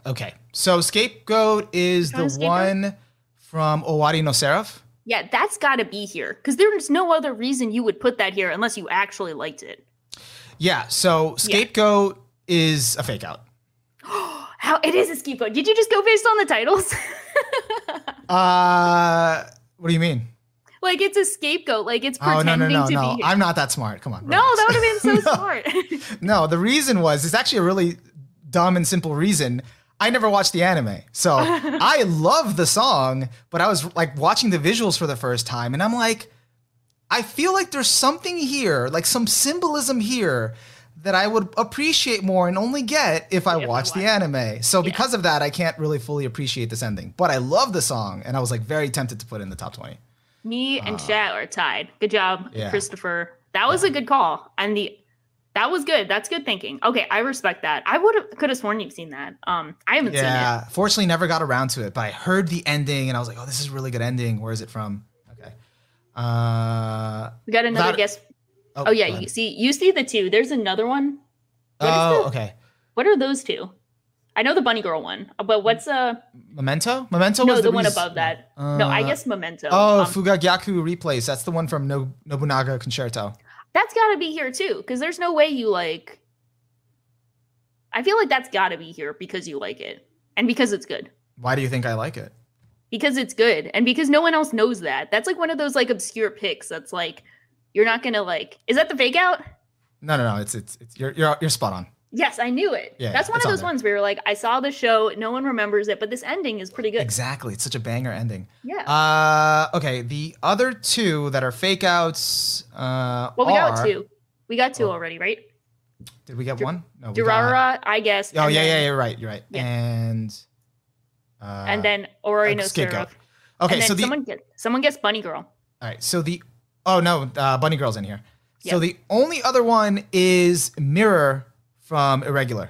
Okay. So scapegoat is the Scapegoat? one from Owari no Seraph. Yeah, that's gotta be here. Because there's no other reason you would put that here unless you actually liked it. Yeah. So scapegoat is a fake out. How it is a scapegoat. Did you just go based on the titles? Uh. What do you mean? like it's a scapegoat. Like it's pretending Oh no no no to no! be. I'm not that smart. Come on. no, that would have been so No. smart. No, the reason was it's actually a really dumb and simple reason. I never watched the anime. So I love the song, but I was like watching the visuals for the first time and I'm like, I feel like there's something here, like some symbolism here that I would appreciate more and only get if I If I the anime. So because of that, I can't really fully appreciate this ending. But I love the song and I was like very tempted to put it in the top 20. Me and Chat are tied. Good job, Uh, Yeah. Christopher. That was a good call. And the that was good. That's good thinking. Okay, I respect that. I would have could have sworn you've seen that. Um, I haven't seen it. Yeah, fortunately, never got around to it, but I heard the ending and I was like, "Oh, this is a really good ending. Where is it from?" Uh. We got another guess. Oh, Oh yeah, you see, you see the two. There's another one. What Oh, the- okay. What are those two? I know the bunny girl one, but what's uh Memento. Memento no was the, one reas- above that? no, I Uh, guess Memento. Oh, Um, Fukagyaku Replace. That's the one from no- Nobunaga Concerto. that's got to be here too, because there's no way you like. I feel like that's got to be here because you like it and because it's good. Why do you think I like it? Because it's good and because no one else knows that. That's like one of those like obscure picks that's like you're not gonna like. Is that the fake out? No, no, no. It's it's, it's you're you're you're spot on. Yes, I knew it. Yeah, that's one of those there. ones where you're like, I saw the show, no one remembers it, but this ending is pretty good. Exactly. It's such a banger ending. Yeah. Uh, okay. The other two that are fake outs. Uh, well, we got two. We got two Oh, already, right? Did we get Dur- one? No. we got- I guess. Oh yeah, then, yeah, you're right. You're right. Yeah. And. Uh, And then Ori no. Okay, and so the someone get someone gets Bunny Girl. All right. So the oh no, uh, Bunny Girl's in here. So the only other one is Mirror from Irregular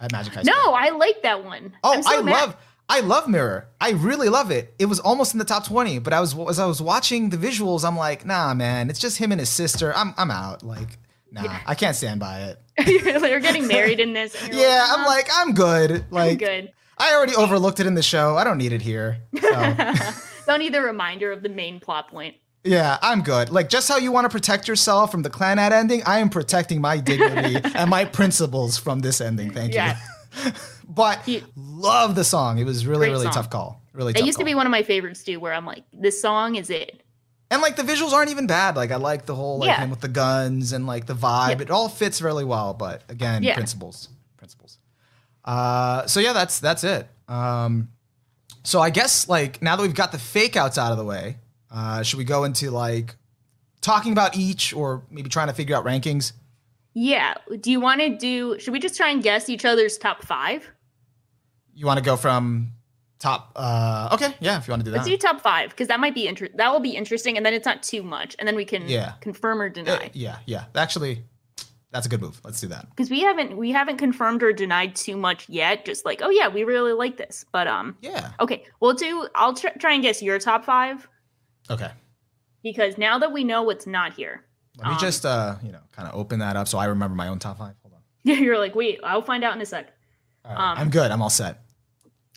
at Magic High School. No, I like that one. Oh, I'm so I mad. love I love Mirror. I really love it. It was almost in the top 20, but I was as I was watching the visuals, I'm like, nah, man, it's just him and his sister. I'm I'm out. Like, nah, Yeah. I can't stand by it. They're getting married in this. you're Yeah, I'm like, I'm good. I'm Like, good. I already overlooked it in the show. I don't need it here. So. Don't need the reminder of the main plot point. Yeah, I'm good. Like just how you want to protect yourself from the Clannad ending, I am protecting my dignity and my principles from this ending. Thank Yeah. you. but You- love the song. It was really, really song. tough call. Really It used to be one of my favorites too, where I'm like, this song is it. and like the visuals aren't even bad. Like I like the whole like Yeah. him with the guns and like the vibe. Yep. It all fits really well. But again, Yeah. Principles. Uh so yeah, that's that's it. Um so I guess like now that we've got the fake outs out of the way, uh, should we go into like talking about each or maybe trying to figure out rankings? Yeah. Do you want to do? Should we just try and guess each other's top five? You want to go from top? Uh, okay, yeah, if you want to do that, Let's do top five because that might be inter- That will be interesting, and then it's not too much, and then we can Yeah. confirm or Uh, deny. yeah, yeah. Actually, that's a good move. Let's do that. Because we haven't we haven't confirmed or denied too much yet. Just like, oh yeah, we really like this. But um, Yeah. okay, we'll do. I'll tr- try and guess your top five Okay. because now that we know what's not here, Let me Um, just uh, you know, kind of open that up so I remember my own top five. Hold on. Yeah, you're like, wait, I'll find out in a sec. Right. Um, I'm good. I'm all set.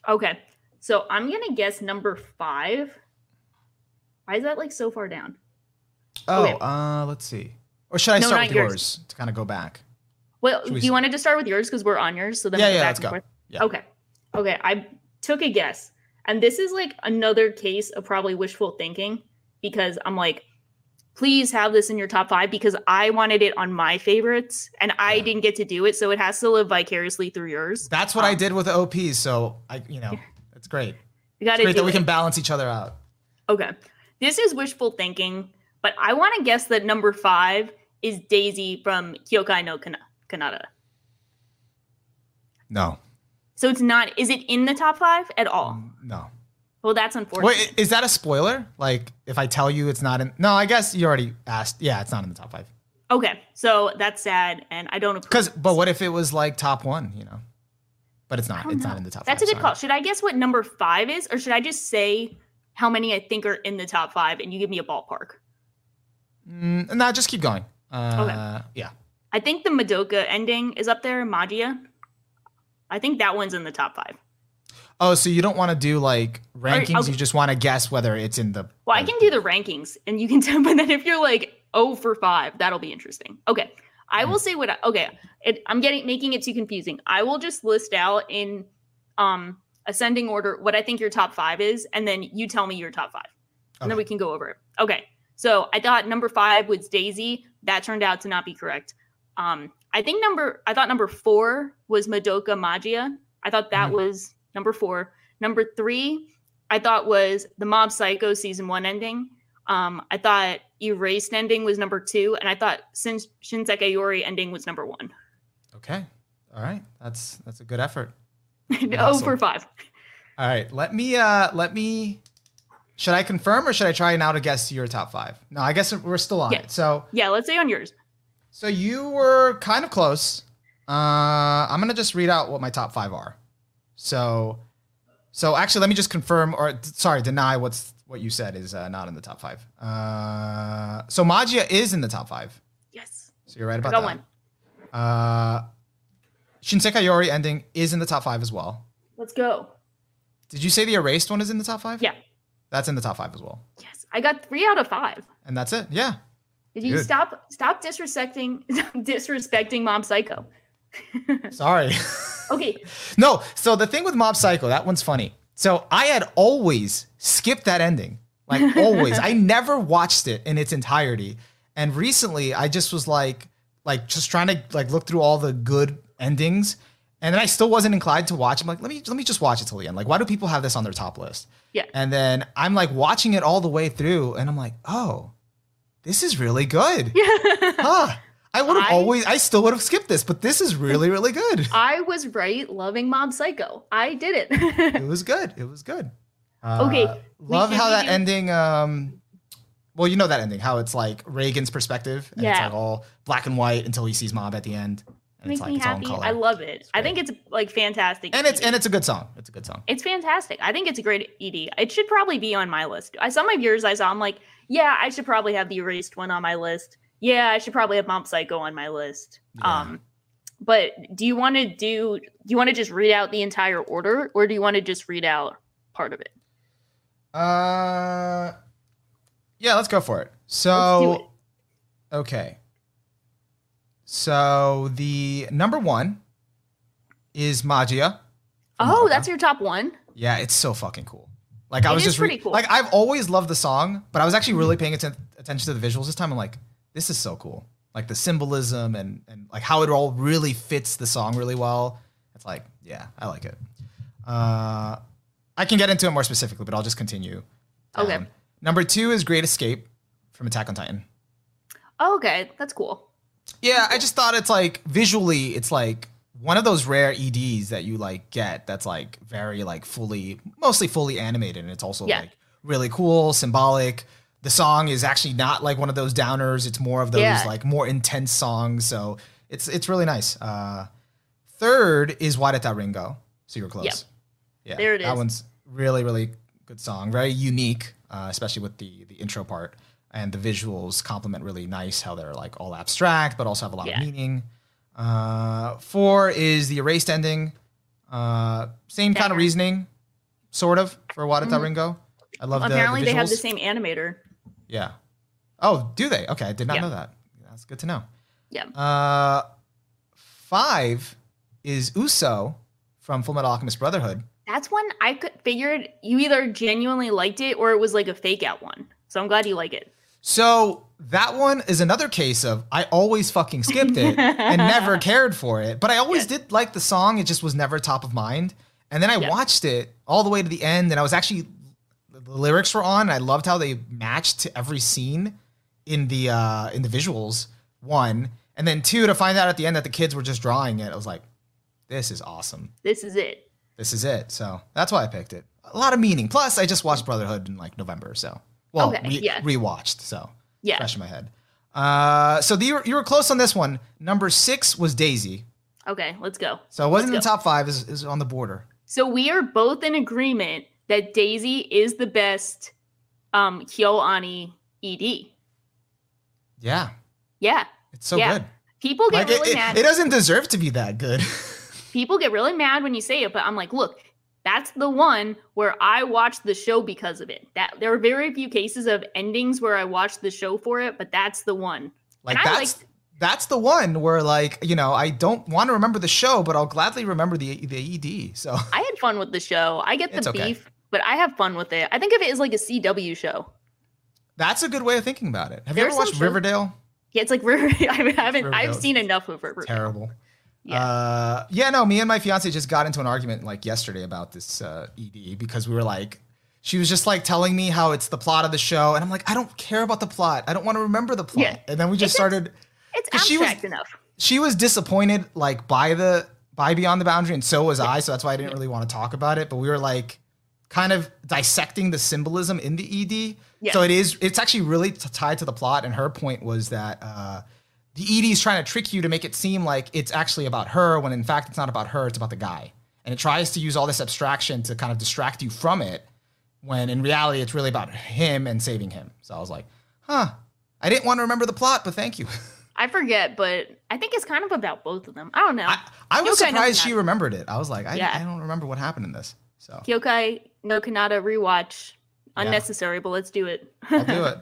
Okay. So I'm gonna guess number five. Why is that like so far down? Oh, Okay. uh, let's see. Or should I No, start with yours. yours to kind of go back? Well, we do you wanted to start with yours because we're on yours? So then Yeah, we yeah, back let's go. Yeah. Okay. Okay. I took a guess. And this is like another case of probably wishful thinking because I'm like, please have this in your top five because I wanted it on my favorites and I Yeah. didn't get to do it. So it has to live vicariously through yours. That's what I Um, did with the OPs. So I, you know, it's great. You got It's to great that we it. can balance each other out. Okay. This is wishful thinking, but I want to guess that number five is Daisy from Kyokai no Kana- Kanata. No, So it's not, is it in the top five at all? No. Well, that's unfortunate. Wait, is that a spoiler? Like, if I tell you it's not in? No, I guess you already asked. Yeah, it's not in the top five. Okay, so that's sad, and I don't. Because, but what if it was like top one? You know, but it's not. It's know. not in the top. That's a good sorry. call. Should I guess what number five is, or should I just say how many I think are in the top five, and you give me a ballpark? Mm, no, just keep going. Uh, Yeah. I think the Madoka ending is up there, Magia. I think that one's in the top five. Oh, so you don't want to do like rankings? okay. You just want to guess whether it's in the. Well, I can do the rankings, and you can tell. But then if you're like oh for five, that'll be interesting. Okay, I Hmm. will say what. I, okay, it, I'm getting making it too confusing. I will just list out in um ascending order what I think your top five is, and then you tell me your top five, and then we can go over it. Okay, so I thought number five was Daisy. That turned out to not be correct. Um, I think number I thought number four was Madoka Magia. I thought that Mhm. was number four. Number three, I thought was the Mob Psycho season one ending. Um, I thought Erased ending was number two, and I thought Shin- Shinsekai Yori ending was number one. Okay. All right. That's that's a good effort. oh Awesome. for five. All right. Let me. Uh. Let me. Should I confirm or should I try now to guess your top five? No, I guess we're still on Yeah. it. So Yeah, let's say on yours. so you were kind of close. Uh, I'm gonna just read out what my top five are. So, so actually, let me just confirm or sorry, deny what's what you said is uh, not in the top five. Uh, so Magia is in the top five. Yes, So you're right I about got that. one. Uh, Shinsekai Yori ending is in the top five as well. Let's go. Did you say the erased one is in the top five? Yeah. That's in the top five as well. Yes, I got three out of five. And that's it. Yeah. Did you Good. stop stop disrespecting disrespecting Mob Psycho? Sorry. Okay, no. So the thing with Mob Psycho, that one's funny. So I had always skipped that ending. Like always. I never watched it in its entirety. And recently I just was like, like just trying to like look through all the good endings. And then I still wasn't inclined to watch. I'm like, let me let me just watch it till the end. Like, why do people have this on their top list? Yeah. And then I'm like watching it all the way through, and I'm like, oh, this is really good. Yeah. huh. I would have always, I still would have skipped this, but this is really, really good. I was right loving Mob Psycho. I did it. it was good. It was good. Uh, Okay, Love how that ending. Um, well, you know that ending, how it's like Reigen's perspective, and it's Yeah. like all black and white until he sees Mob at the end, and Makes it's like me it's all in happy. I love it. I think it's like fantastic. and it's and it's a good song. It's a good song. It's fantastic. I think it's a great ED. It should probably be on my list. I saw my viewers. I saw. I'm like, yeah, I should probably have the erased one on my list. Yeah, I should probably have Mob Psycho on my list. Yeah. Um, but do you want to do? Do you want to just read out the entire order, or do you want to just read out part of it? Uh, yeah, let's go for it. So, it. okay. So the number one is Magia. Oh, that's your top one. Yeah, it's so fucking cool. Like I It was just re- cool. like I've always loved the song, but I was actually really paying atten- attention to the visuals this time. I'm like, this is so cool. Like the symbolism and and like how it all really fits the song really well. It's like, yeah, I like it. Uh, I can get into it more specifically, but I'll just continue. Okay. down. Number two is Great Escape from Attack on Titan. Oh, okay, that's cool. Yeah, I just thought it's like visually, it's like one of those rare EDs that you like get that's like very like fully, mostly fully animated, and it's also Yeah. like really cool, symbolic. The song is actually not like one of those downers; it's more of those Yeah. like more intense songs. So it's it's really nice. Uh, third is Wareta Ringo, so you're close. Yep. Yeah, There it That is. one's really really good song, very unique, uh, especially with the the intro part and the visuals complement really nice how they're like all abstract but also have a lot Yeah. of meaning. Uh, four is the erased ending. Uh, same kind of reasoning. sort of for Wada mm-hmm. Ringo. I love apparently the, the they have the same animator. Yeah. Oh, do they? Okay, I did not yeah. know that. That's good to know. Yeah. Uh, five is Uso from Full Metal Alchemist Brotherhood. That's one I could figured you either genuinely liked it or it was like a fake out one. So I'm glad you like it. So that one is another case of I always fucking skipped it and never cared for it. But I always yes. did like the song. It just was never top of mind. And then I watched it all the way to the end, and I was actually the lyrics were on. And I loved how they matched to every scene in the uh, in the visuals. One, and then two to find out at the end that the kids were just drawing it. I was like, this is awesome. This is it. This is it. So that's why I picked it. A lot of meaning. Plus, I just watched Brotherhood in like November, so well, okay, re- yeah. rewatched, so yeah, fresh in my head. Uh, so the, you, were, you were close on this one. Number six was Daisy. Okay, let's go. So it wasn't in the top five; is is on the border. So we are both in agreement that Daisy is the best um KyoAni ED. Yeah. Yeah. It's so yeah. good. People get like really it, mad. It doesn't deserve to be that good. People get really mad when you say it, but I'm like, look, that's the one where I watched the show because of it. That there are very few cases of endings where I watched the show for it, but that's the one. Like and that's liked, that's the one where like you know I don't want to remember the show, but I'll gladly remember the the ED. So I had fun with the show. I get the okay. beef, but I have fun with it. I think of it as like a CW show. That's a good way of thinking about it. Have There's you ever watched Riverdale? Yeah, it's like River. I haven't. Riverdale. I've seen enough of Riverdale. Terrible. Yeah. Uh, yeah, no, me and my fiance just got into an argument like yesterday about this uh, ED because we were like, she was just like telling me how it's the plot of the show, and I'm like, I don't care about the plot. I don't want to remember the plot. Yeah. And then we just it's started. It's abstract she was, enough. She was disappointed like by the by Beyond the Boundary, and so was yeah. I. So that's why I didn't yeah. really want to talk about it. But we were like, kind of dissecting the symbolism in the ED. Yeah. So it is. It's actually really t- tied to the plot. And her point was that. Uh, the ED is trying to trick you to make it seem like it's actually about her when in fact it's not about her, it's about the guy. And it tries to use all this abstraction to kind of distract you from it when in reality it's really about him and saving him. So I was like, huh, I didn't want to remember the plot, but thank you. I forget, but I think it's kind of about both of them. I don't know. I, I was surprised she remembered it. I was like, I, yeah. I, don't remember what happened in this. So Kyokai no Kanata rewatch. Unnecessary, yeah. but let's do it. I'll do it.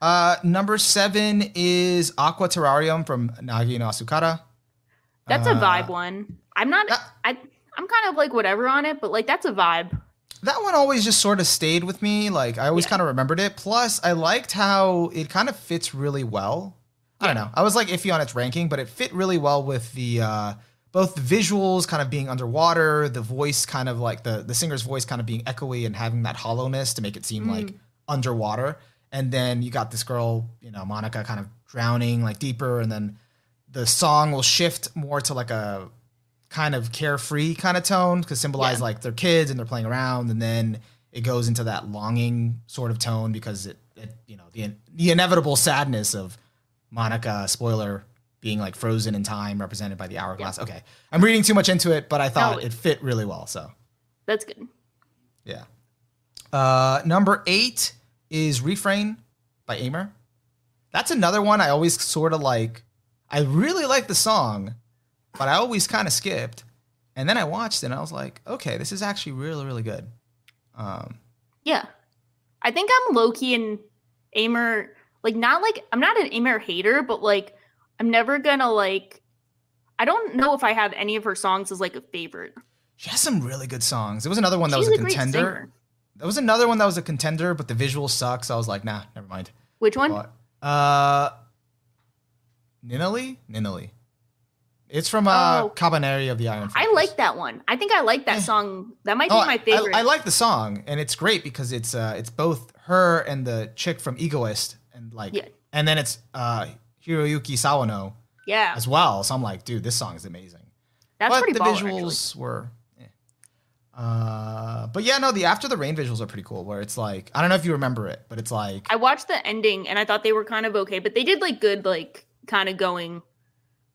Uh, number seven is Aqua Terrarium from Nagi no Asukara. That's uh, a vibe one. I'm not. That, I I'm kind of like whatever on it, but like that's a vibe. That one always just sort of stayed with me. Like I always yeah. kind of remembered it. Plus, I liked how it kind of fits really well. I don't know. I was like iffy on its ranking, but it fit really well with the uh, both the visuals kind of being underwater, the voice kind of like the the singer's voice kind of being echoey and having that hollowness to make it seem mm. like underwater and then you got this girl, you know, Manaka kind of drowning like deeper, and then the song will shift more to like a kind of carefree kind of tone because symbolize yeah. like they're kids and they're playing around, and then it goes into that longing sort of tone because it, it you know, the the inevitable sadness of Manaka, spoiler, being like frozen in time, represented by the hourglass. Yeah. Okay, I'm reading too much into it, but I thought no, it fit really well. So that's good. Yeah. Uh, number eight is Refrain by Aimer. That's another one I always sort of like. I really like the song, but I always kind of skipped. And then I watched it and I was like, okay, this is actually really, really good. Um, yeah. I think I'm low key and Aimer, like, not like, I'm not an Aimer hater, but like, I'm never gonna like, I don't know if I have any of her songs as like a favorite. She has some really good songs. There was another one that She's was a, a contender. There was another one that was a contender, but the visual sucks. So I was like, nah, never mind. Which one? But, uh, Ninelie? Ninelie. It's from uh, oh. Kabaneri of the Iron Fortress. I like that one. I think I like that eh. song. That might be oh, my favorite. I, I, like the song, and it's great because it's uh, it's both her and the chick from Egoist, and like, yeah. and then it's uh, Hiroyuki Sawano, yeah, as well. So I'm like, dude, this song is amazing. That's but pretty the baller, visuals actually. were uh, but yeah, no, the After the Rain visuals are pretty cool. Where it's like, I don't know if you remember it, but it's like I watched the ending and I thought they were kind of okay, but they did like good, like kind of going.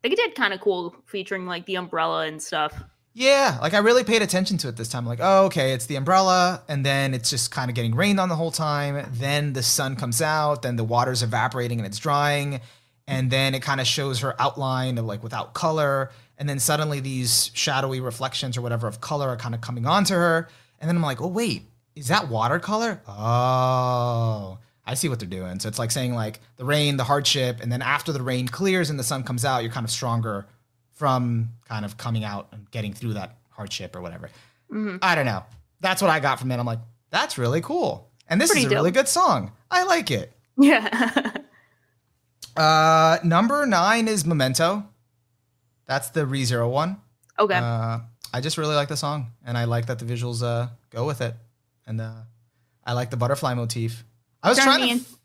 They did kind of cool featuring like the umbrella and stuff. Yeah, like I really paid attention to it this time. Like, oh, okay, it's the umbrella, and then it's just kind of getting rained on the whole time. Then the sun comes out, then the water's evaporating and it's drying, and then it kind of shows her outline of like without color, and then suddenly these shadowy reflections or whatever of color are kind of coming onto her And then I'm like, oh wait, is that watercolor? Oh, I see what they're doing. So it's like saying like the rain, the hardship, and then after the rain clears and the sun comes out, you're kind of stronger from kind of coming out and getting through that hardship or whatever. Mhm. I don't know. That's what I got from it. I'm like, that's really cool. And this Pretty is a really good song. I like it. Yeah. Uh, number nine is Memento. That's the ReZero one. okay. Uh, I just really like the song, and I like that the visuals uh, go with it, and uh, I like the butterfly motif. I was Turn trying to in- f-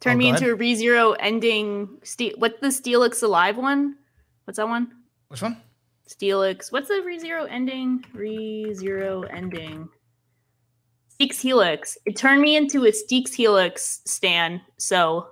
Turn oh, me into ahead. a ReZero ending. Ste- what's the Steelix Alive one? What's that one? which one? Steelix. What's the ReZero ending? ReZero ending. Styx Helix. It turned me into a Styx Helix stan. So,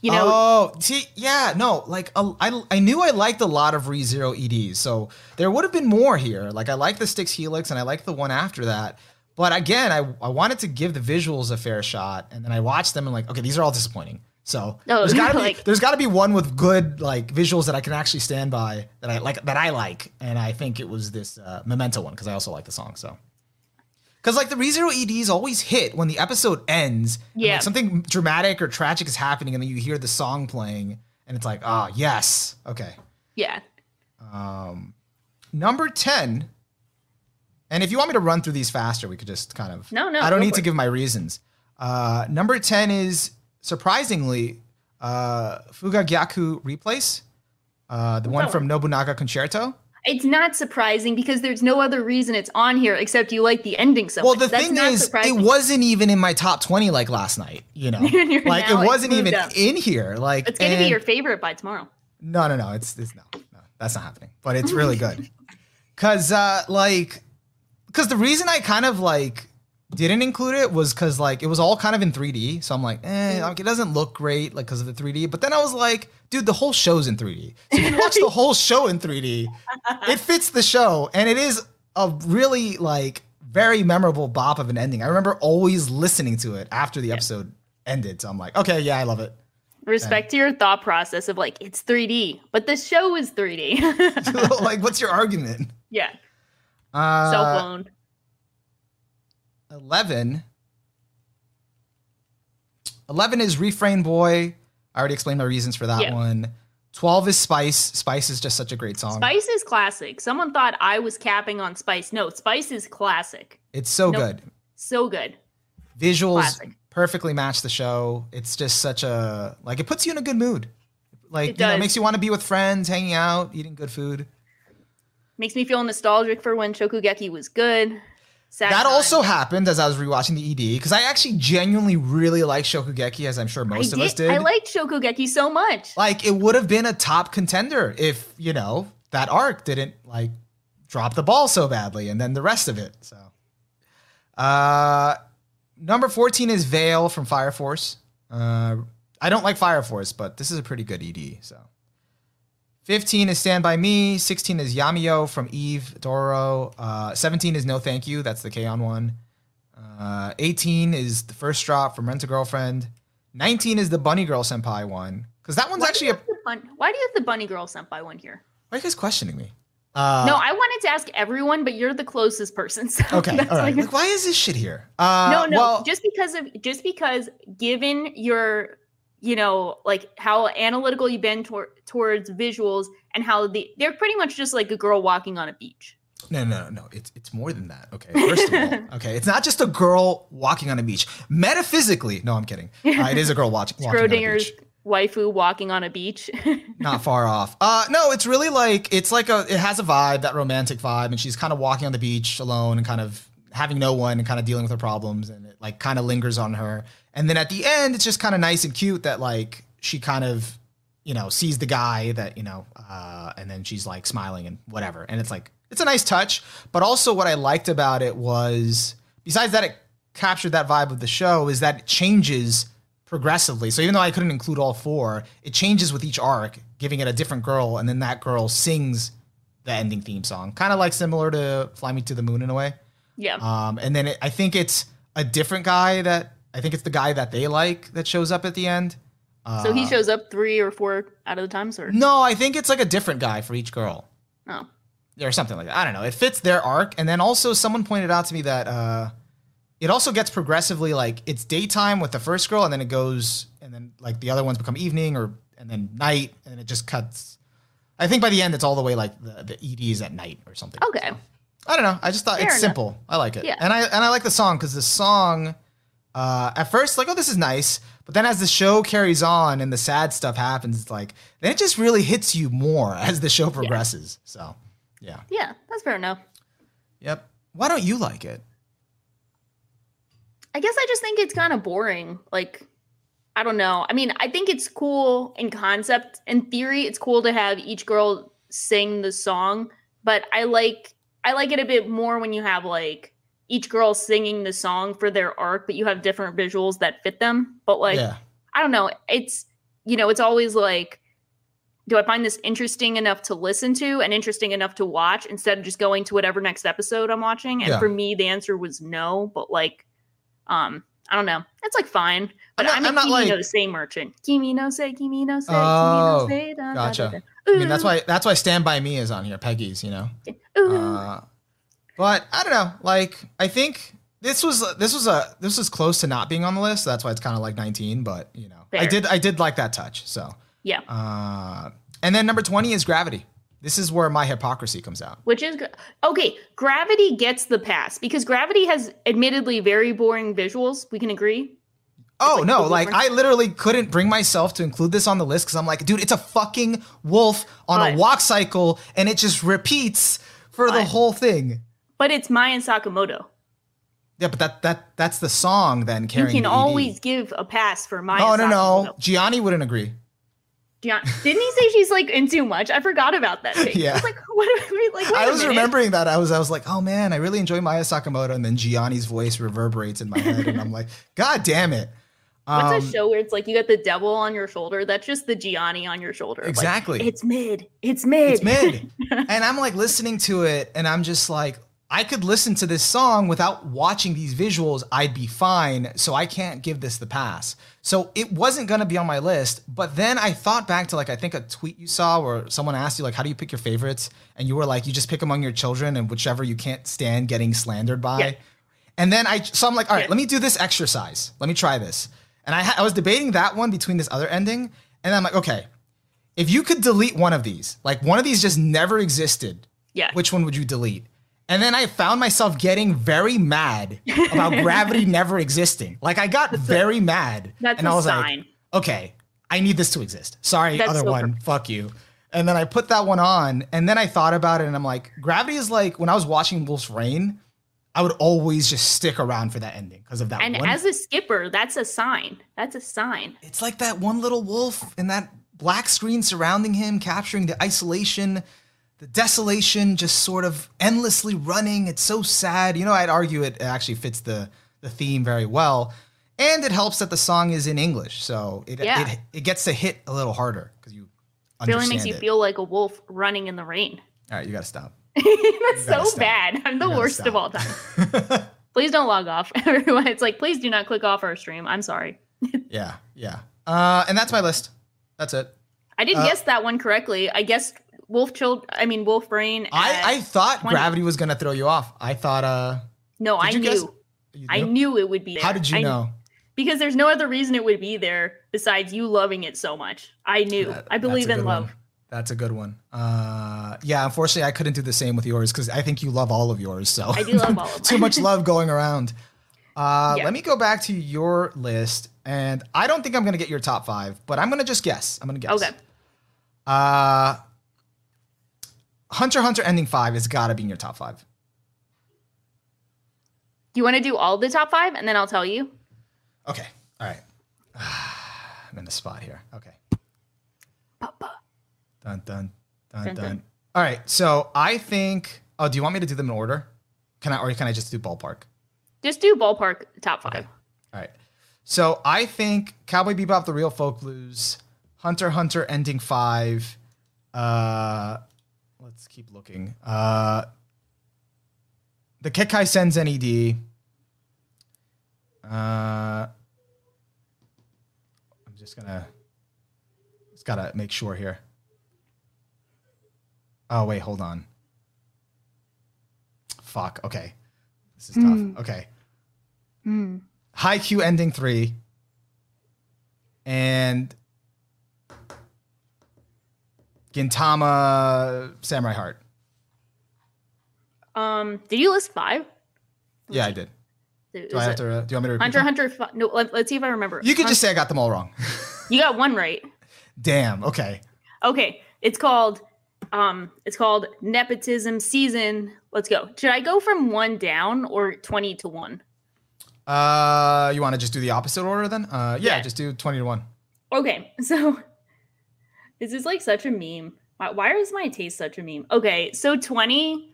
you know, oh, see, yeah, no, like uh, I, I knew I liked a lot of ReZero EDs, so there would have been more here. Like I like the Styx Helix, and I like the one after that. But again, I, I wanted to give the visuals a fair shot, and then I watched them and like, okay, these are all disappointing. So No, there's gotta be there's gotta be one with good like visuals that I can actually stand by that I like that I like, and I think it was this uh, Memento one because I also like the song. So because like the ReZero EDs always hit when the episode ends. and, Yeah. like, something dramatic or tragic is happening, and then you hear the song playing, and it's like, ah, yes, okay. yeah. Um, number ten. And if you want me to run through these faster, we could just kind of. No, no, I don't need to it. give my reasons. Uh, number ten is surprisingly uh, Fukagyaku Replace, uh, the one from Nobunaga Concerto. It's not surprising because there's no other reason it's on here except you like the ending so Well, much. the That's thing not is, surprising. it wasn't even in my top twenty like last night. You know, like it wasn't even up. in here. Like It's gonna be your favorite by tomorrow. No, no, no. It's it's no, no. That's not happening. But it's really good. Cause uh like cause the reason I kind of like didn't include it was cause like it was all kind of in 3D. So I'm like, eh, like, it doesn't look great, like because of the 3D. But then I was like, dude, the whole show's in 3D. So if you watch the whole show in 3D, it fits the show. And it is a really like very memorable bop of an ending. I remember always listening to it after the episode ended. So I'm like, okay, yeah, I love it. Respect to your thought process of like it's 3D, but the show is 3D. like, what's your argument? yeah, Uh, cell phone. 11. 11 is Refrain Boy. I already explained my reasons for that Yeah. one. 12 is Spice. Spice is just such a great song. Spice is classic. Someone thought I was capping on Spice. No, Spice is classic. It's so good. So good. Visuals Classic. perfectly match the show. It's just such a like it puts you in a good mood. Like It you know, it makes you want to be with friends, hanging out, eating good food. Makes me feel nostalgic for when Shokugeki was good. Sad that time. also happened as I was rewatching the ED because I actually genuinely really like Shokugeki, as I'm sure most I of us did. did. I liked Shokugeki so much. like it would have been a top contender if you know that arc didn't like drop the ball so badly and then the rest of it so uh number 14 is Veil from fire force uh i don't like fire force but this is a pretty good ed so 15 is stand by me 16 is Yamiyo from eve doro uh 17 is no thank you that's the k-on one uh 18 is the first drop from rent a girlfriend 19 is the bunny girl senpai one because that one's Why actually a bun- Why do you have the bunny girl senpai one here? why are you guys questioning me uh no, I wanted to ask everyone, but you're the closest person. So okay that's all right like- like why is this shit here uh no, no, well, just because of just because given your you know like how analytical you've been tor- towards visuals and how the they're pretty much just like a girl walking on a beach. No, no, no. It's it's more than that. Okay. First of all, okay, it's not just a girl walking on a beach. Metaphysically, no, I'm kidding. Uh, it is a girl watching, walking on a beach. waifu walking on a beach. Not far off. Uh, no, it's really like it's like a. It has a vibe, that romantic vibe, and she's kind of walking on the beach alone and kind of having no one and kind of dealing with her problems, and it like kind of lingers on her. And then at the end, it's just kind of nice and cute that like she kind of, you know, sees the guy that you know, uh, and then she's like smiling and whatever, and it's like it's a nice touch. But also, what I liked about it was besides that it captured that vibe of the show is that it changes progressively. So even though I couldn't include all four, it changes with each arc, giving it a different girl, and then that girl sings the ending theme song, kind of like similar to "Fly Me to the Moon" in a way. yeah. Um, and then it, I think it's a different guy that I think it's the guy that they like that shows up at the end. Uh, so he shows up three or four out of the times or No, I think it's like a different guy for each girl. oh. or something like that. I don't know. It fits their arc, and then also someone pointed out to me that uh, it also gets progressively like it's daytime with the first girl, and then it goes, and then like the other ones become evening, or and then night, and then it just cuts. I think by the end, it's all the way like the, the EDs at night or something. Okay. So, I don't know. I just thought Fair it's enough. simple. I like it, Yeah. and I and I like the song because the song. Uh, at first, like, oh, this is nice, but then as the show carries on and the sad stuff happens, it's like then it just really hits you more as the show progresses. So, yeah. Yeah, that's fair enough. Yep. Why don't you like it? I guess I just think it's kind of boring. Like, I don't know. I mean, I think it's cool in concept. In theory, it's cool to have each girl sing the song, but I like I like it a bit more when you have like each girl singing the song for their arc, but you have different visuals that fit them. But like, yeah. I don't know. It's you know, it's always like, do I find this interesting enough to listen to and interesting enough to watch instead of just going to whatever next episode I'm watching? And Yeah. for me, the answer was no. But like, um, I don't know. It's like fine. But I'm I'm, not- I'm Kimi like- no Say merchant. Kimi no Sei, Kimi no Sei, Oh, Kimi no Sei. Da, da, gotcha. da, da. I mean, that's why that's why Stand by Me is on here. Peggy's, you know. Uh, but I don't know. Like, I think this was this was a this was close to not being on the list. That's why it's kind of like 19. But you know, I did I did like that touch. So, yeah. uh, and then number 20 is Gravity. This is where my hypocrisy comes out. Which is okay. Gravity gets the pass because Gravity has admittedly very boring visuals. We can agree. Oh like no! Like. I literally couldn't bring myself to include this on the list because I'm like, dude, it's a fucking wolf on a walk cycle, and it just repeats for the whole thing. But it's Maya Sakamoto. Yeah, but that that that's the song then You can the ED. always give a pass for Maya. Oh no no! Sakamoto. Gianni wouldn't agree. Gian- Didn't he say she's like in too much? I forgot about that. Thing. Yeah. I was like, what? We, like, I was minute. remembering that. I was I was like, oh man, I really enjoy Maya Sakamoto, and then Gianni's voice reverberates in my head, and I'm like, god damn it. What's Um, a show where it's like you got the devil on your shoulder? That's just the Gianni on your shoulder. Like, Exactly. it's mid. It's mid. It's mid. and I'm like listening to it and I'm just like, I could listen to this song without watching these visuals. I'd be fine. So I can't give this the pass. So it wasn't going to be on my list. But then I thought back to like, I think a tweet you saw where someone asked you, like, how do you pick your favorites? And you were like, you just pick among your children and whichever you can't stand getting slandered by. Yeah. And then I, so I'm like, all right, Yeah. let me do this exercise. Let me try this. And I, ha- I was debating that one between this other ending. And I'm like, okay, if you could delete one of these, like one of these just never existed, Yeah. which one would you delete? And then I found myself getting very mad about gravity never existing. Like I got very mad. That's and a I was sign. like, okay, I need this to exist. Sorry, That's other one, fuck you. And then I put that one on, and then I thought about it, and I'm like, gravity is like when I was watching Wolf's Rain, I would always just stick around for that ending because of that and one. as a skipper, that's a sign. That's a sign. it's like that one little wolf and that black screen surrounding him, capturing the isolation, the desolation, just sort of endlessly running. It's so sad. You know, I'd argue it actually fits the the theme very well, and it helps that the song is in English, so it Yeah. it, it gets to hit a little harder because you Really makes you it. feel like a wolf running in the rain. All right, you gotta stop. That's gotta so stop. bad. I'm the worst stop. of all time. please don't log off, everyone. It's like, please do not click off our stream. I'm sorry. yeah, yeah. Uh, and that's my list. That's it. I did Uh, guess that one correctly. I guessed wolf child. I mean Wolf's Rain. I I thought 20. gravity was gonna throw you off. I thought. Uh, no, I knew. guess- you I knew? knew it would be. There. How did you I- know? Because there's no other reason it would be there besides you loving it so much. I knew. That- I believe in love. one. That's a good one. Uh, yeah, unfortunately, I couldn't do the same with yours because I think you love all of yours. So I do love all of too much love going around. Uh, Yeah. Let me go back to your list, and I don't think I'm gonna get your top five, but I'm gonna just guess. I'm gonna guess. Okay. Uh, Hunter Hunter ending five has got to be in your top five. Do you want to do all the top five and then I'll tell you? Okay. All right. I'm in the spot here. Okay. Papa. Dun dun dun Dun, dun. dun. All right. So I think. Oh, do you want me to do them in order? Can I, or can I just do ballpark? Just do ballpark top five. Okay. All right. So I think Cowboy Bebop, The Real Folk Blues, Hunter Hunter Ending Five. Uh, let's keep looking. Uh, the Kekkai Sensen ED. Uh, I'm just gonna. Just gotta make sure here. Oh wait, hold on. fuck. Okay, this is tough. Okay, Hmm. Q ending three, and Gintama Samurai Heart. Um, did you list five? Yeah, I did. Do I have to? Uh, do you want me to repeat? Hunter them? Hunter. Fi- no, let, us see if I remember. You could Hun- just say I got them all wrong. you got one right. Damn. Okay. Okay, it's called um, it's called nepotism season. Let's go. Should I go from one down or twenty to one? Uh, you want to just do the opposite order then? Uh, yeah, Yeah. just do twenty to one. Okay, so this is like such a meme. Why, why is my taste such a meme? Okay, so 20,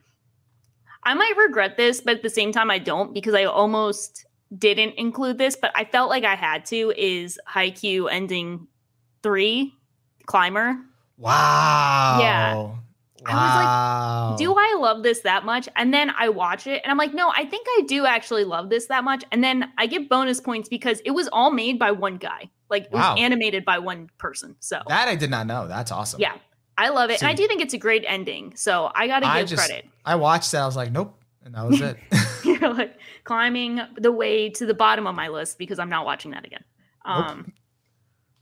I might regret this, but at the same time, I don't because I almost didn't include this, but I felt like I had to. Is Haikyuu ending three, Climber? Wow. Yeah. Wow. I was like, Do I love this that much? And then I watch it and I'm like, no, I think I do actually love this that much. And then I give bonus points because it was all made by one guy. Like it was animated by one person. So that I did not know. That's awesome. yeah, I love it. and I do think it's a great ending. So I got to I give just credit. I watched that. I was like, nope, and that was it. you know, like climbing the way to the bottom of my list because I'm not watching that again. Nope. Um,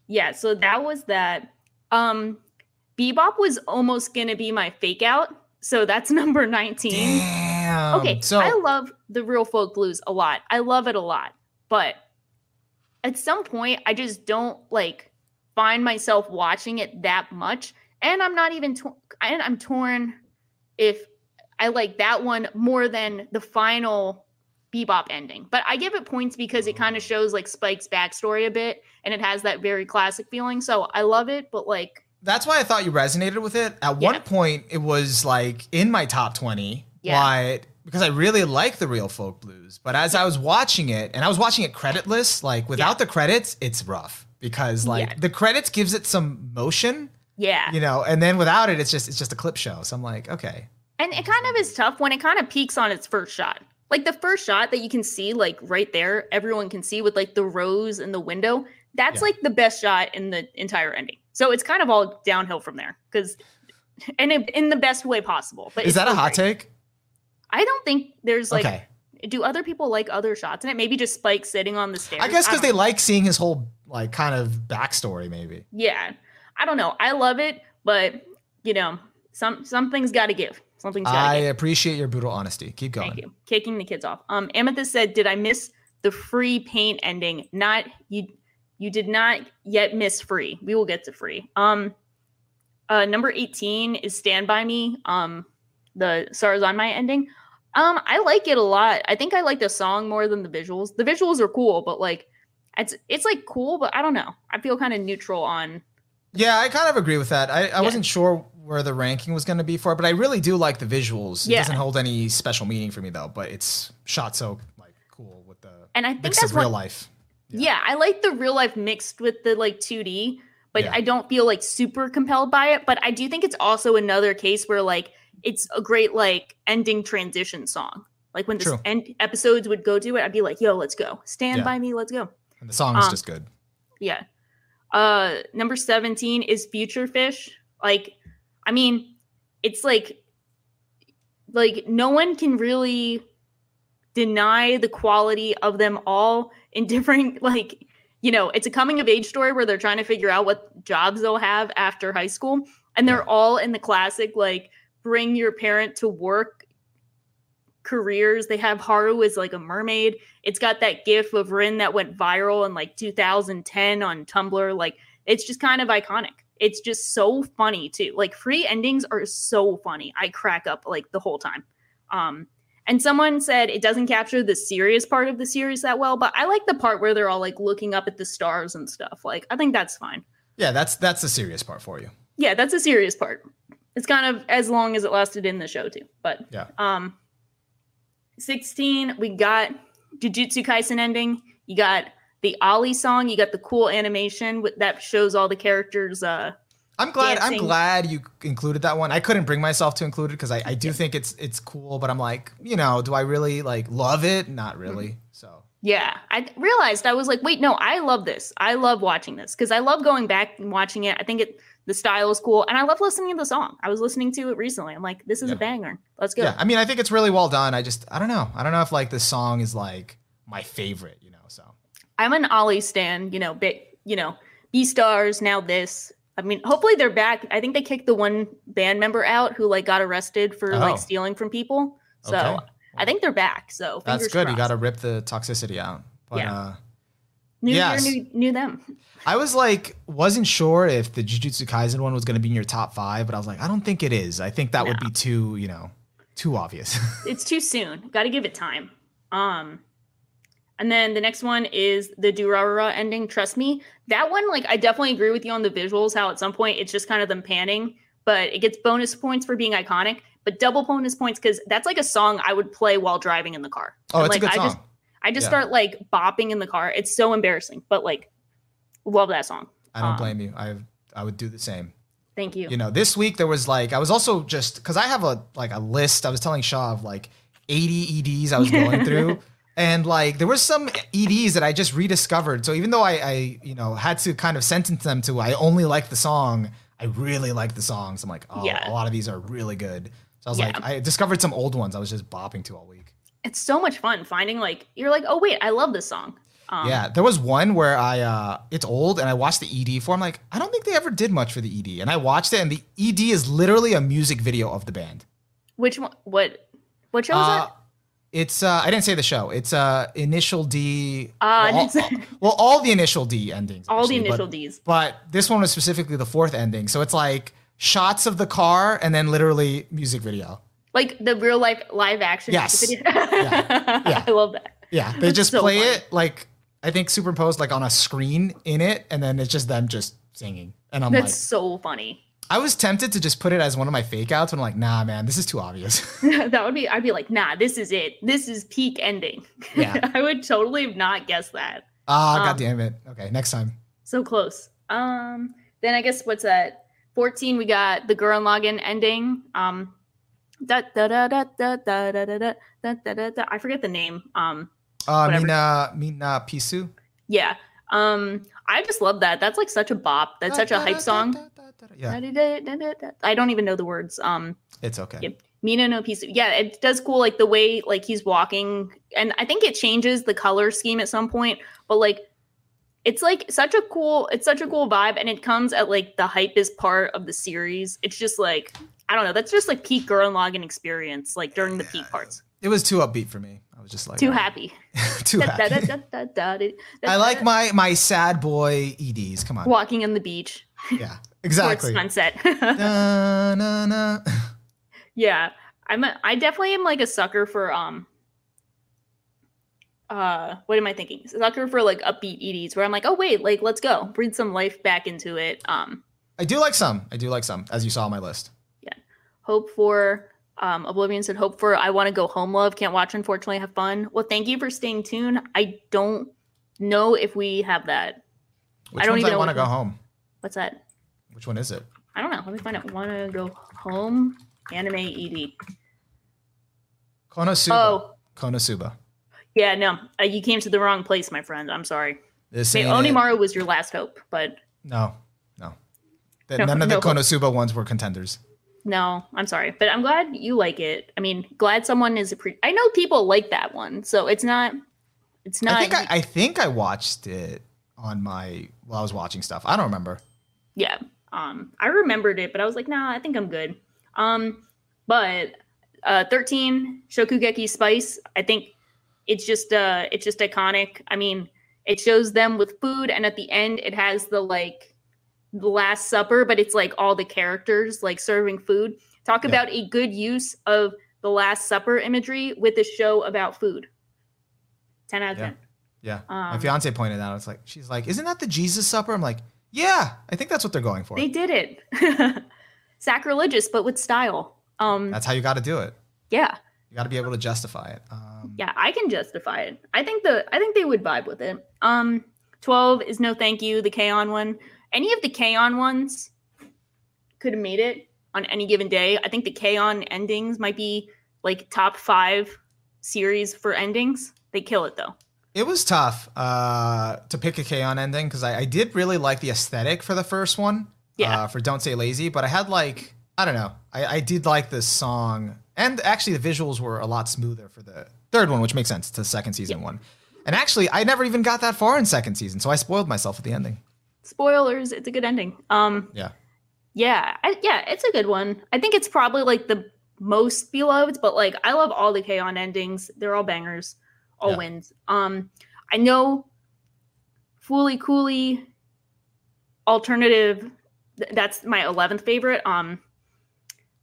yeah, so that was that. Um, Bebop was almost gonna be my fake out, so that's number 19. Damn. Okay, So I love the real folk blues a lot. I love it a lot, but at some point, I just don't like find myself watching it that much, and I'm not even. To- and I'm torn if I like that one more than the final Bebop ending. But I give it points because it kind of shows like Spike's backstory a bit, and it has that very classic feeling. So I love it, but like, that's why I thought you resonated with it. At Yeah. one point, it was like in my top twenty. Yeah. But because I really like the real folk blues, but as I was watching it, and I was watching it creditless, like without Yeah. the credits, it's rough because like Yeah. the credits gives it some motion, yeah, you know, and then without it, it's just it's just a clip show. So I'm like, okay, And it kind of is tough when it kind of peaks on its first shot. Like the first shot that you can see, like right there, everyone can see with like the rose in the window. That's Yeah. like the best shot in the entire ending. So it's kind of all downhill from there because, and in, in the best way possible. But is that a hot great. take? I don't think there's like. okay, Do other people like other shots in it? Maybe just Spike sitting on the stairs. I guess because they know. like seeing his whole like kind of backstory, maybe. Yeah, I don't know. I love it, but you know, some something's got to give. Something's I give. appreciate your brutal honesty. Keep going. Thank you. Kicking the kids off. Um, Amethyst said, "Did I miss the free paint ending? Not you. You did not yet miss free. We will get to free. Um, uh, number eighteen is Stand by Me. Um, the stars on my ending. Um, I like it a lot. I think I like the song more than the visuals. The visuals are cool, but like, it's it's like cool, but I don't know. I feel kind of neutral on. Yeah, I kind of agree with that. I, I Yeah. wasn't sure where the ranking was going to be for it, but I really do like the visuals. It Yeah. doesn't hold any special meaning for me though, but it's shot so like cool with the And I think mix that's of real what, life. Yeah. I like the real life mixed with the like 2D, but Yeah. I don't feel like super compelled by it. But I do think it's also another case where like it's a great like ending transition song. Like when the end episodes would go to it, I'd be like, "Yo, let's go, stand Yeah. by me, let's go." And the song is Um, just good. Yeah. Uh, number seventeen is Future Fish. Like, I mean, it's like, like no one can really deny the quality of them all in different like you know it's a coming of age story where they're trying to figure out what jobs they'll have after high school and they're Yeah. all in the classic like bring your parent to work careers they have haru as like a mermaid it's got that gif of rin that went viral in like 2010 on tumblr like it's just kind of iconic it's just so funny too like free endings are so funny i crack up like the whole time um and someone said it doesn't capture the serious part of the series that well, but I like the part where they're all like looking up at the stars and stuff. Like, I think that's fine. Yeah, that's that's the serious part for you. Yeah, that's a serious part. It's kind of as long as it lasted in the show too. But Yeah. um 16, we got Jujutsu Kaisen ending. You got the ALI song, you got the cool animation with that shows all the characters uh I'm glad. I'm glad you included that one. I couldn't bring myself to include it because I, I do think it's it's cool, but I'm like, you know, do I really like love it? Not really. So Yeah, I realized I was like, wait, no, I love this. I love watching this because I love going back and watching it. I think it the style is cool, and I love listening to the song. I was listening to it recently. I'm like, this is Yeah. a banger. Let's go. Yeah, I mean, I think it's really well done. I just, I don't know. I don't know if like this song is like my favorite, you know. So I'm an ALI stan. You know, big. You know, B stars now. This. I mean, hopefully they're back. I think they kicked the one band member out who like got arrested for Oh. like stealing from people. So Okay. I think they're back. So that's good. You got to rip the toxicity out. But Yeah. uh, New yes. year, new, new them. I was like, wasn't sure if the Jujutsu Kaisen one was going to be in your top five, but I was like, I don't think it is. I think that would be too, you know, too obvious. it's too soon. Got to give it time. Um, and then the next one is the Durarara ending. Trust me, that one, like, I definitely agree with you on the visuals. How at some point it's just kind of them panning, but it gets bonus points for being iconic, but double bonus points because that's like a song I would play while driving in the car. oh, And, it's like, a good I song. just, I just Yeah. start like bopping in the car. It's so embarrassing, but like, love that song. I don't um, blame you. I I would do the same. Thank you. You know, this week there was like I was also just because I have a like a list. I was telling Shaw of like 80 EDs I was going through. And like there was some EDs that I just rediscovered. So even though I, I, you know, had to kind of sentence them to I only like the song, I really like the songs. I'm like, oh, Yeah. a lot of these are really good. So I was Yeah. like, I discovered some old ones I was just bopping to all week. It's so much fun finding like, you're like, oh, wait, I love this song. Um, yeah, there was one where I uh it's old and I watched the ED for. I'm like, I don't think they ever did much for the ED. And I watched it and the ED is literally a music video of the band. Which one? What? What show is Uh, that? It's uh I didn't say the show. It's uh initial D Uh, well, all, well, all the initial D endings. All the initial but, D's. But this one was specifically the fourth ending. So it's like shots of the car and then literally music video. Like the real life live action. Yes. video. Yeah. Yeah. I love that. Yeah, they That's just so play funny. it like I think superimposed like on a screen in it, and then it's just them just singing. And I'm like, That's like, so funny. I was tempted to just put it as one of my fake outs, but I'm like, nah, man, this is too obvious. that would be. I'd be like, nah, this is it. This is peak ending. Yeah. I would totally have not guessed that. Ah, Um, god damn it. Okay, next time. So close. Um. Then I guess what's that? Fourteen. We got the Gurren Lagann ending. Um. Da da da da da da da da da da da da. da. I forget the name. Um. Uh, whatever. Mina Mina Pisu. Yeah. Um. I just love that. That's like such a bop. That's such a hype song. Yeah, I don't even know the words. Um. it's okay. Minna no Peace. Yeah, it does cool. Like the way like he's walking, and I think it changes the color scheme at some point. But like, it's like such a cool. It's such a cool vibe, and it comes at like the hypest part of the series. It's just like I don't know. That's just like peak Gurren Lagann experience, like during the peak parts. It was too upbeat for me. I was just like Too oh, happy. too happy. I like my my sad boy EDs. Come on. walking on the beach Yeah, exactly. sunset. Na, na, na. Yeah, I'm. A, I definitely am like a sucker for um. Uh, what am I thinking? Sucker for like upbeat EDs, where I'm like, oh wait, like let's go, breathe some life back into it. Um, I do like some. I do like some, as you saw on my list. Hope for um Oblivion said hope for I want to go home. Love can't watch. Unfortunately, have fun. Well, thank you for staying tuned. I don't know if we have that. Which don't even I want to go home? What's that? Which one is it? I don't know. Let me find out. Want to go home? Anime ED. Konosuba. Oh, Konosuba. yeah. No, uh, you came to the wrong place, my friend. I'm sorry. This Wait, it. Onimaru was your last hope, but No, no. The- No, none of the no. Konosuba ones were contenders. No, I'm sorry. But I'm glad you like it. I mean, glad someone is a pre- I know people like that one, so it's not. It's not. I think I, I think I watched it on my while I was watching stuff. I don't remember. yeah. Um, I remembered it, but I was like, nah, I think I'm good. Um, but uh, 13 Shokugeki Spice. I think it's just uh, it's just iconic. I mean, it shows them with food, and at the end, it has the like the Last Supper, but it's like all the characters like serving food. Talk Yeah. about a good use of the Last Supper imagery with a show about food. 10 out of Yeah. 10. Yeah, my Um, fiance pointed out. It's like she's like, "Isn't that the Jesus Supper?" I'm like, "Yeah, I think that's what they're going for. They did it. Sacrilegious, but with style. Um, That's how you got to do it. yeah, You got to be able to justify it." Um, yeah, I can justify it. I think the I think they would vibe with it. Um, twelve is no thank you. The K-On one, any of the K-On ones could have made it on any given day. I think the K-On endings might be like top five series for endings. They kill it though. It was tough uh, to pick a K-On ending because I, I, did really like the aesthetic for the first one. Yeah. Uh, for Don't Say Lazy, but I had like I don't know. I, I did like this song, and actually the visuals were a lot smoother for the third one, which makes sense to the second season yeah. one. And actually, I never even got that far in second season, so I spoiled myself at the ending. Spoilers! It's a good ending. Um. Yeah. Yeah, I, yeah, it's a good one. I think it's probably like the most beloved, but like I love all the K-On endings. They're all bangers, all yeah. wins. Um, I know Fooly Cooly alternative. That's my eleventh favorite. Um,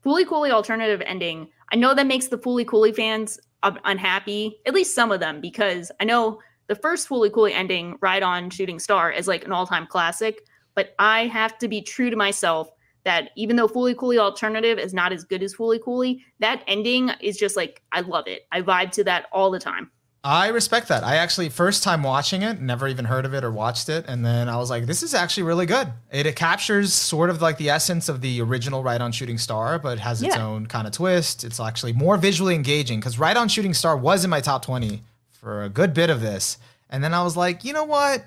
Fooly Cooly alternative ending. I know that makes the Fooly Cooly fans unhappy, at least some of them, because I know the first Fooly Cooly ending, Ride On Shooting Star, is like an all time classic. But I have to be true to myself that even though Fooly Cooly Alternative is not as good as Fooly Cooly, that ending is just like I love it. I vibe to that all the time. I respect that. I actually first time watching it, never even heard of it or watched it, and then I was like, "This is actually really good." It, it captures sort of like the essence of the original Ride On Shooting Star, but has its yeah. own kind of twist. It's actually more visually engaging because Ride On Shooting Star was in my top twenty for a good bit of this, and then I was like, you know what?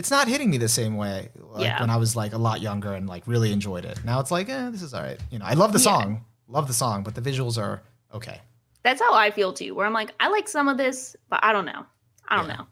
it's not hitting me the same way like yeah. when I was like a lot younger and like really enjoyed it. Now it's like, eh, this is all right. You know, I love the song, love the song, but the visuals are okay. That's how I feel too. Where I'm like, I like some of this, but I don't know. I don't yeah. know.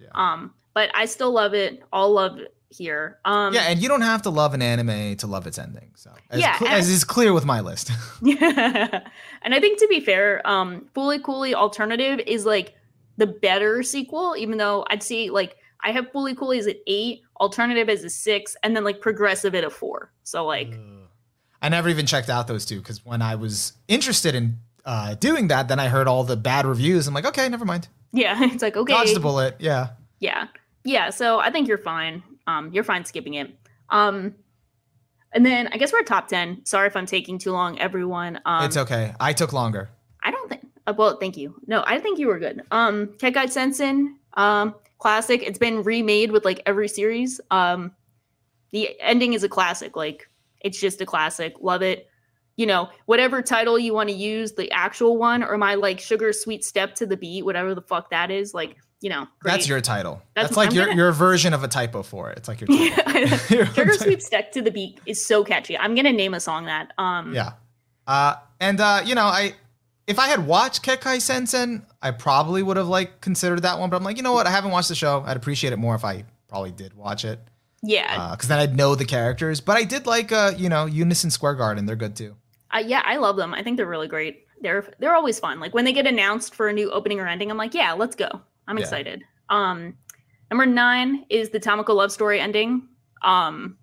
Yeah. Um, but I still love it. All love here. Um, yeah, and you don't have to love an anime to love its ending. So as yeah, cl- as is clear with my list. yeah, and I think to be fair, um, Fooly Cooly Alternative is like the better sequel, even though I'd say like I have Fooly Cooly as an eight, alternative as a six, and then like progressive at a four. So like, I never even checked out those two because when I was interested in uh, doing that, then I heard all the bad reviews. I'm like, okay, never mind. Yeah, it's like okay, dodge the bullet. Yeah, yeah, yeah. So I think you're fine. Um, you're fine skipping it. Um, and then I guess we're at top ten. Sorry if I'm taking too long, everyone. Um, it's okay. I took longer. I don't think. Uh, well, thank you. No, I think you were good. Um, Kekkai Sensen. Um, classic. It's been remade with like every series. Um, the ending is a classic. Like it's just a classic. Love it. You know, whatever title you want to use, the actual one or my like sugar sweet step to the beat, whatever the fuck that is. Like you know, great. that's your title. That's, that's like I'm your gonna... your version of a typo for it. It's like your sugar sweet step to the beat is so catchy. I'm gonna name a song that. Um, yeah, uh, and uh, you know, I if I had watched Kekkai Sensen, I probably would have like considered that one. But I'm like, you know what? I haven't watched the show. I'd appreciate it more if I probably did watch it. Yeah, because uh, then I'd know the characters. But I did like, uh, you know, Unison Square Garden. They're good too. Uh, yeah, I love them. I think they're really great. They're they're always fun. Like when they get announced for a new opening or ending, I'm like, yeah, let's go. I'm yeah. excited. Um, number nine is the Tamako love story ending. Um,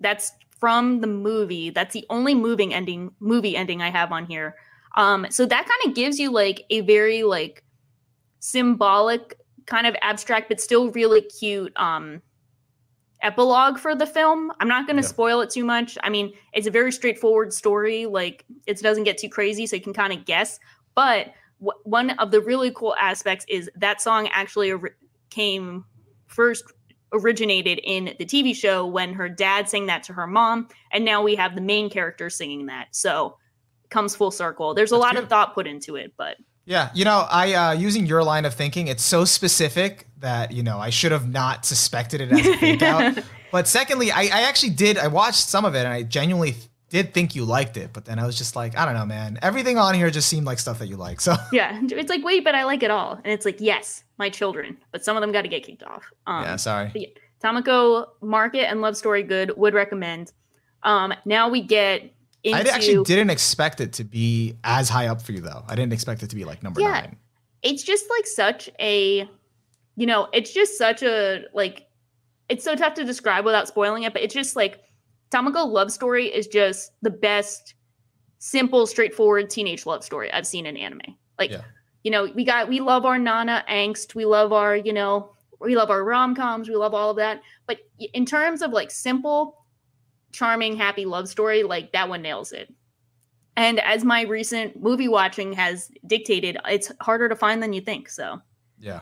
that's from the movie. That's the only moving ending movie ending I have on here. Um, so that kind of gives you like a very like symbolic, kind of abstract, but still really cute um epilogue for the film. I'm not going to yeah. spoil it too much. I mean, it's a very straightforward story. Like it doesn't get too crazy, so you can kind of guess. But w- one of the really cool aspects is that song actually or- came first originated in the TV show when her dad sang that to her mom, and now we have the main character singing that. So comes full circle. There's a That's lot of thought put into it, but yeah, you know, I uh, using your line of thinking, it's so specific that you know I should have not suspected it as a fake out. But secondly, I, I actually did. I watched some of it, and I genuinely did think you liked it. But then I was just like, I don't know, man. Everything on here just seemed like stuff that you like. So yeah, it's like, wait, but I like it all, and it's like, yes, my children, but some of them got to get kicked off. Um, yeah, sorry. Yeah, Tamako Market and Love Story Good would recommend. Um, now we get into, I actually didn't expect it to be as high up for you though. I didn't expect it to be like number yeah, nine. It's just like such a, you know, it's just such a like, it's so tough to describe without spoiling it. But it's just like Tamako love story is just the best, simple, straightforward teenage love story I've seen in anime. Like, yeah. you know, we got we love our Nana angst, we love our you know, we love our rom coms, we love all of that. But in terms of like simple charming, happy love story, like that one nails it. And as my recent movie watching has dictated, it's harder to find than you think. So, yeah.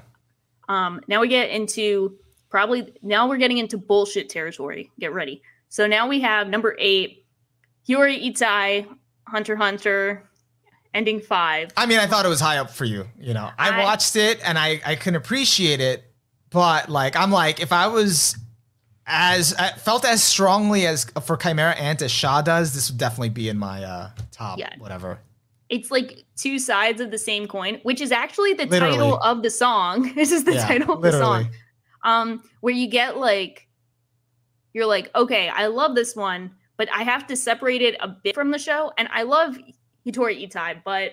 Um, now we get into probably now we're getting into bullshit territory. Get ready. So now we have number eight, Hyori Ittai, Hunter Hunter. ending five. I mean, I thought it was high up for you. You know, I, I- watched it and I I can appreciate it, but like I'm like if I was as I felt as strongly as for Chimera Ant as Shaw does, this would definitely be in my uh top Yeah. whatever. It's like two sides of the same coin, which is actually the Literally. title of the song. this is the Yeah, title of the song. Um, where you get like, you're like, okay, I love this one, but I have to separate it a bit from the show. And I love Hyori Ittai, but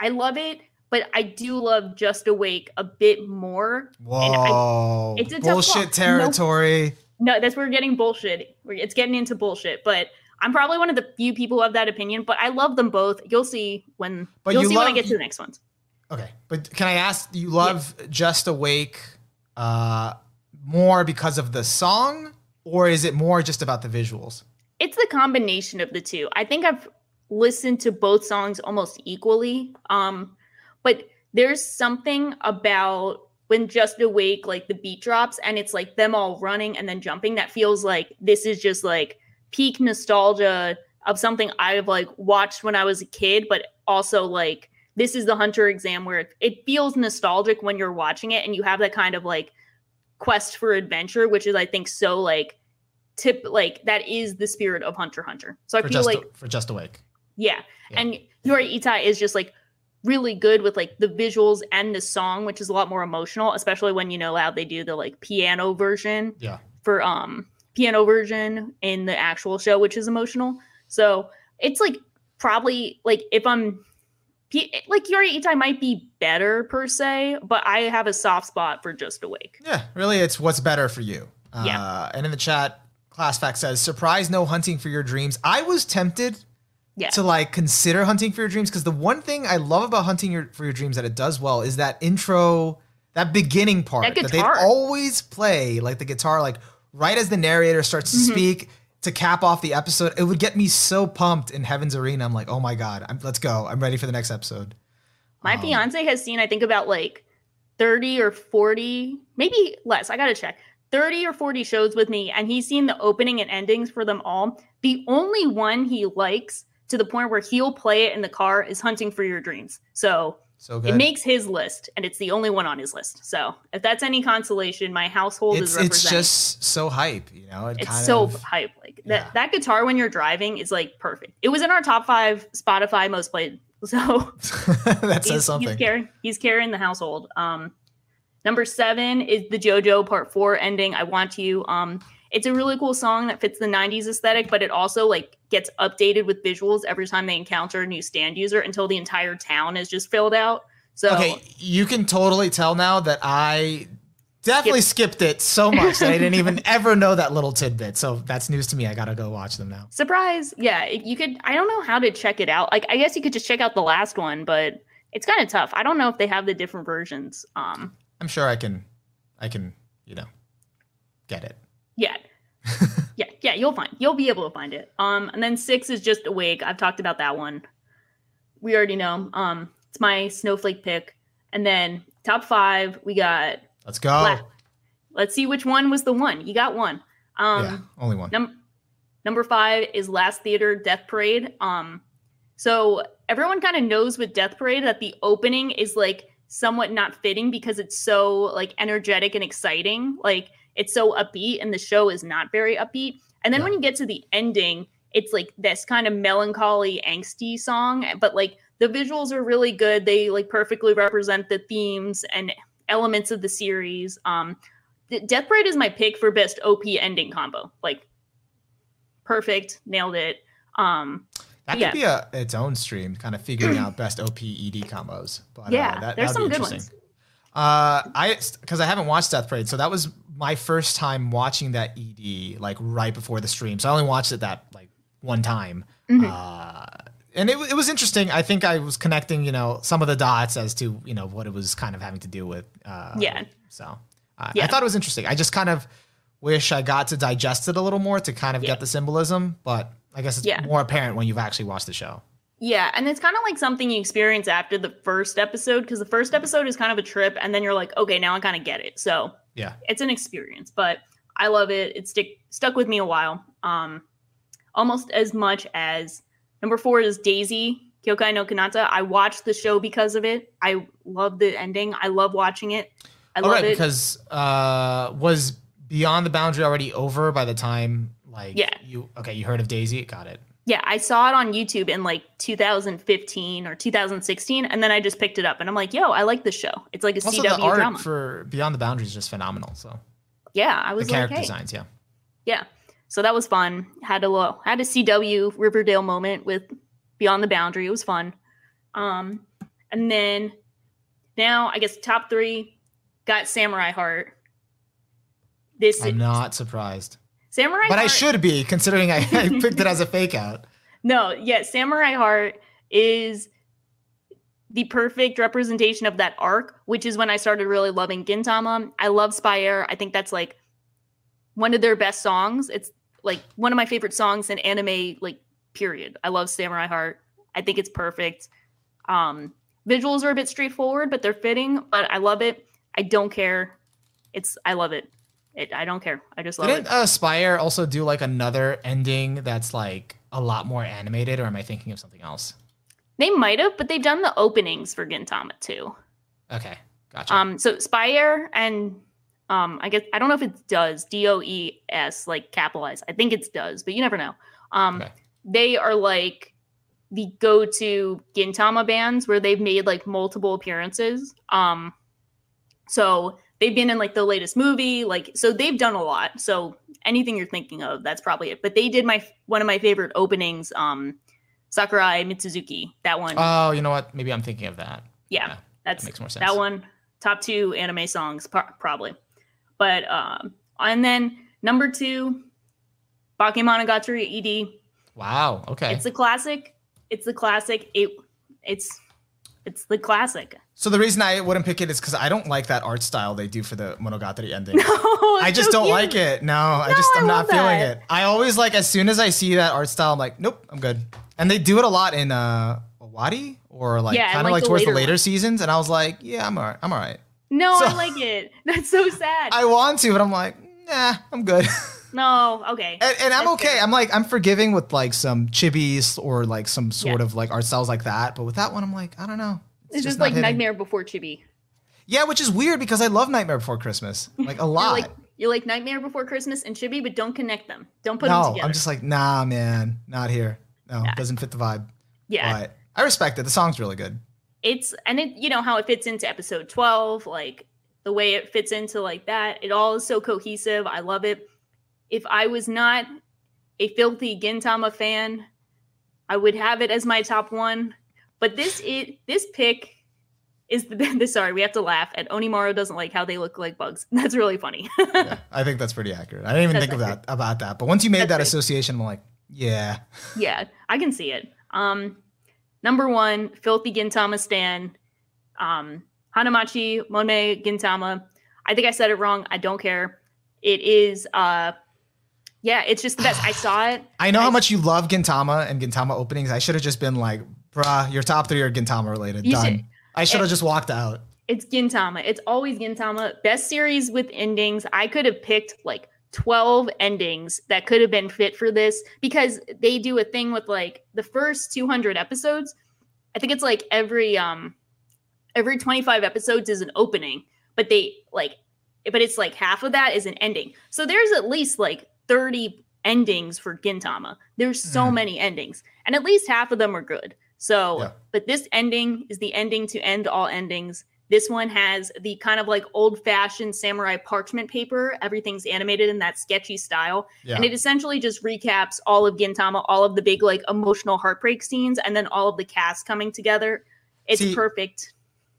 I love it, but I do love Just Awake a bit more. I- Whoa, it's a bullshit No- territory. No, that's where we're getting bullshit. We're- It's getting into bullshit, but I'm probably one of the few people who have that opinion. But I love them both. You'll see when But you'll you see when I get to the next ones. Okay, but can I ask? You love Just Awake uh, more because of the song, or is it more just about the visuals? It's the combination of the two. I think I've listened to both songs almost equally. Um, but there's something about when Just Awake, like the beat drops and it's like them all running and then jumping, that feels like this is just like peak nostalgia of something I've like watched when I was a kid, but also like this is the Hunter exam where it, it feels nostalgic when you're watching it and you have that kind of like quest for adventure, which is I think so like tip like that is the spirit of Hunter Hunter. So I For feel like for Just Awake. yeah. Yeah. And Hyori Ittai is just like really good with like the visuals and the song, which is a lot more emotional, especially when you know how they do the like piano version Yeah. for um piano version in the actual show, which is emotional. So it's like probably like if I'm like Hyori Ittai might be better per se, but I have a soft spot for Just Awake. Yeah, really, it's what's better for you. Yeah. Uh, and in the chat, Class Fact says, "Surprise, no hunting for your dreams." I was tempted Yeah. to like consider hunting for your dreams because the one thing I love about hunting your, for your dreams that it does well is that intro, that beginning part That that, they always play, like the guitar, like right as the narrator starts to Mhm. speak to cap off the episode. It would get me so pumped in Heaven's Arena. I'm like, oh my god, I'm, let's go! I'm ready for the next episode. My Um, fiance has seen, I think, about like 30 or 40, maybe less. I got to check. 30 or 40 shows with me, and he's seen the opening and endings for them all. The only one he likes to the point where he'll play it in the car is Hunting for Your Dreams. So So good. it makes his list, and it's the only one on his list. So if that's any consolation, my household it's is it's just so hype, you know. It It's so of, hype. Like yeah. that, that guitar when you're driving is like perfect. It was in our top five Spotify most played. So that says something. He's carrying, he's carrying the household. Um, number seven is the JoJo Part Four ending. I want you. Um, it's a really cool song that fits the '90s aesthetic, but it also like gets updated with visuals every time they encounter a new stand user until the entire town is just filled out. So Okay, you can totally tell now that I definitely skipped it so much that I didn't even ever know that little tidbit. So that's news to me. I gotta go watch them now. surprise, yeah, you could. I don't know how to check it out. Like, I guess you could just check out the last one, but it's kind of tough. I don't know if they have the different versions. Um, I'm sure I can, I can, you know, get it. Yeah. yeah, yeah, you'll find you'll be able to find it. Um and then 6 is just awake. I've talked about that one. We already know. Um it's my snowflake pick. And then top 5, we got Let's go. La- Let's see which one was the one. You got one. Um yeah, only one. Num- number five is Last Theater Death Parade. Um, so everyone kind of knows with Death Parade that the opening is like somewhat not fitting because it's so like energetic and exciting. Like it's so upbeat, and the show is not very upbeat. And then Yeah. when you get to the ending, it's like this kind of melancholy, angsty song, but like the visuals are really good. They like perfectly represent the themes and elements of the series. Um, Death Parade is my pick for best OP ending combo. Like perfect, nailed it. Um, That could yeah. be a its own stream, kind of figuring out best OP ED combos. But, yeah, uh, that, there's some be good interesting. ones. Uh, I because I haven't watched Death Parade, so that was my first time watching that ED like right before the stream. So I only watched it that like one time. Mhm. Uh, and it, it was interesting. I think I was connecting, you know, some of the dots as to you know what it was kind of having to do with. Uh, Yeah. So uh, I thought it was interesting. I just kind of wish I got to digest it a little more to kind of Yeah. get the symbolism, but I guess it's Yeah. more apparent when you've actually watched the show. Yeah, and it's kind of like something you experience after the first episode because the first episode is kind of a trip, and then you're like, okay, now I kind of get it. So Yeah. it's an experience, but I love it. It stick stuck with me a while. Um, almost as much as number four is Daisy Kyokai no Kanata. I watched the show because of it. I love the ending. I love watching it. I All love right, it. because uh, was Beyond the Boundary already over by the time like Yeah. you okay, you heard of Daisy? Got it. Yeah, I saw it on YouTube in like 2015 or 2016, and then I just picked it up, and I'm like, yo, I like this show. It's like a Also, CW the art drama. for Beyond the Boundary is just phenomenal. So yeah, I the was like, character hey, designs, yeah. yeah. So that was fun. Had a little, had a CW Riverdale moment with Beyond the Boundary. It was fun. Um, and then now I guess top three got Samurai Heart. This I'm not surprised, Samurai, but I should be considering I, I picked it as a fake out. No, yeah, Samurai Heart is the perfect representation of that arc, which is when I started really loving Gintama. I love SPYAIR. I think that's like one of their best songs. It's like one of my favorite songs in anime, like period. I love Samurai Heart. I think it's perfect. Um, visuals are a bit straightforward, but they're fitting. But I love it. I don't care. It's I love it. It I don't care. I just love it. Didn't it. uh, SPYAIR also do like another ending that's like a lot more animated, or am I thinking of something else? They might have, but they've done the openings for Gintama too. Okay, gotcha. Um, so SPYAIR and um, I guess I don't know if it does D O E S like capitalized. I think it does, but you never know. Um, Okay. they are like the go-to Gintama bands where they've made like multiple appearances. Um, so they've been in like the latest movie, like so they've done a lot. So anything you're thinking of, that's probably it. But they did my one of my favorite openings, um, Sakura Mitsutsuki. That one, oh, you know what? Maybe I'm thinking of that. yeah, yeah, that's That makes more sense. that one top two anime songs pro- probably but um and then number two bakemonogatari ed Wow. Okay. it's a classic it's the classic it it's it's the classic so the reason I wouldn't pick it is because I don't like that art style they do for the Monogatari ending. oh, I just so don't cute. like it. No, I just I'm I not feeling that. it. I always like as soon as I see that art style, I'm like, nope, I'm good. And they do it a lot in uh Owari or like Yeah, kind of like, the towards the later later ones. seasons, and I was like, yeah, I'm alright. I'm alright. no So- i like it that's so sad I want to, but I'm like, nah, I'm good. No okay and, and I'm That's okay. fair. I'm like, I'm forgiving with like some chibis or like some sort Yeah. of like art styles like that. But with that one, I'm like, I don't know. it's, just, not like hitting. nightmare before chibi Yeah, which is weird because I love Nightmare Before Christmas like a you're lot. like you're like nightmare before christmas and chibi but don't connect them don't put them no, together I'm just like, nah, man, not here. No, Yeah. doesn't fit the vibe. yeah But I respect it. The song's really good. it's and it you know how it fits into episode 12 like the way it fits into like that it all is so cohesive i love it if i was not a filthy gintama fan i would have it as my top one but this it this pick is the, the sorry we have to laugh at onimaru doesn't like how they look like bugs that's really funny Yeah, I think that's pretty accurate. I didn't even That's think of that about that. But once you made That's that right. association, I'm like, yeah. yeah, I can see it. Um, number one, Filthy Gintama Stan, um, Hanamachi Monet Gintama. I think I said it wrong. I don't care. It is, uh, yeah, it's just the best. I saw it. I know I- how much you love Gintama and Gintama openings. I should have just been like, bruh, your top three are Gintama related. Done. should- I should have just walked out. It's Gintama. It's always Gintama. Best series with endings. I could have picked like 12 endings that could have been fit for this because they do a thing with like the first 200 episodes. I think it's like every um every 25 episodes is an opening, but they like but it's like half of that is an ending. So there's at least like 30 endings for Gintama. There's so Mhm. many endings, and at least half of them are good. So, Yeah. but this ending is the ending to end all endings. This one has the kind of like old fashioned samurai parchment paper. Everything's animated in that sketchy style. Yeah. And it essentially just recaps all of Gintama, all of the big like emotional heartbreak scenes, and then all of the cast coming together. It's See, perfect.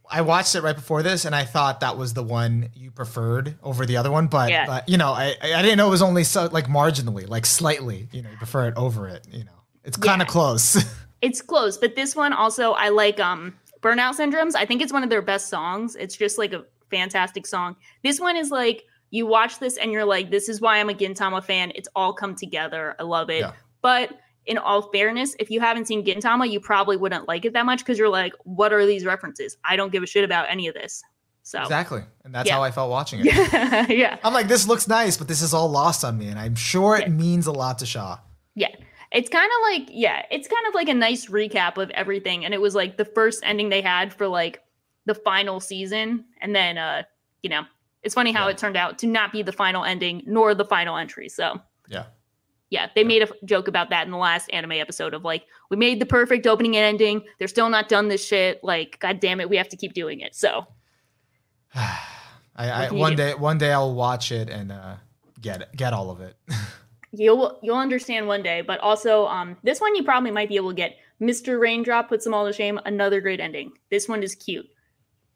I watched it right before this, and I thought that was the one you preferred over the other one. But, Yeah. but you know, I I didn't know it was only so like marginally, like slightly. You know, you prefer it over it. You know, it's kind of Yeah. close. It's close, but this one also I like um Burnout Syndromes. I think it's one of their best songs. It's just like a fantastic song. This one is like you watch this and you're like, this is why I'm a Gintama fan. It's all come together. I love it. Yeah. But in all fairness, if you haven't seen Gintama, you probably wouldn't like it that much because you're like, what are these references? I don't give a shit about any of this. So exactly, and that's Yeah. how I felt watching it. yeah, yeah. I'm like, this looks nice, but this is all lost on me, and I'm sure it Yeah. means a lot to Shaw. Yeah. It's kind of like, yeah, it's kind of like a nice recap of everything. And it was like the first ending they had for like the final season. And then, uh, you know, it's funny how Yeah. it turned out to not be the final ending nor the final entry. So, Yeah. Yeah, they made a joke about that in the last anime episode of like, we made the perfect opening and ending. They're still not done this shit. Like, god damn it, we have to keep doing it. So, I, I one do? day one day I'll watch it and uh, get it, get all of it. you'll you'll understand one day. But also, um, this one you probably might be able to get. Mr. Raindrop puts them all to shame. Another great ending. This one is cute.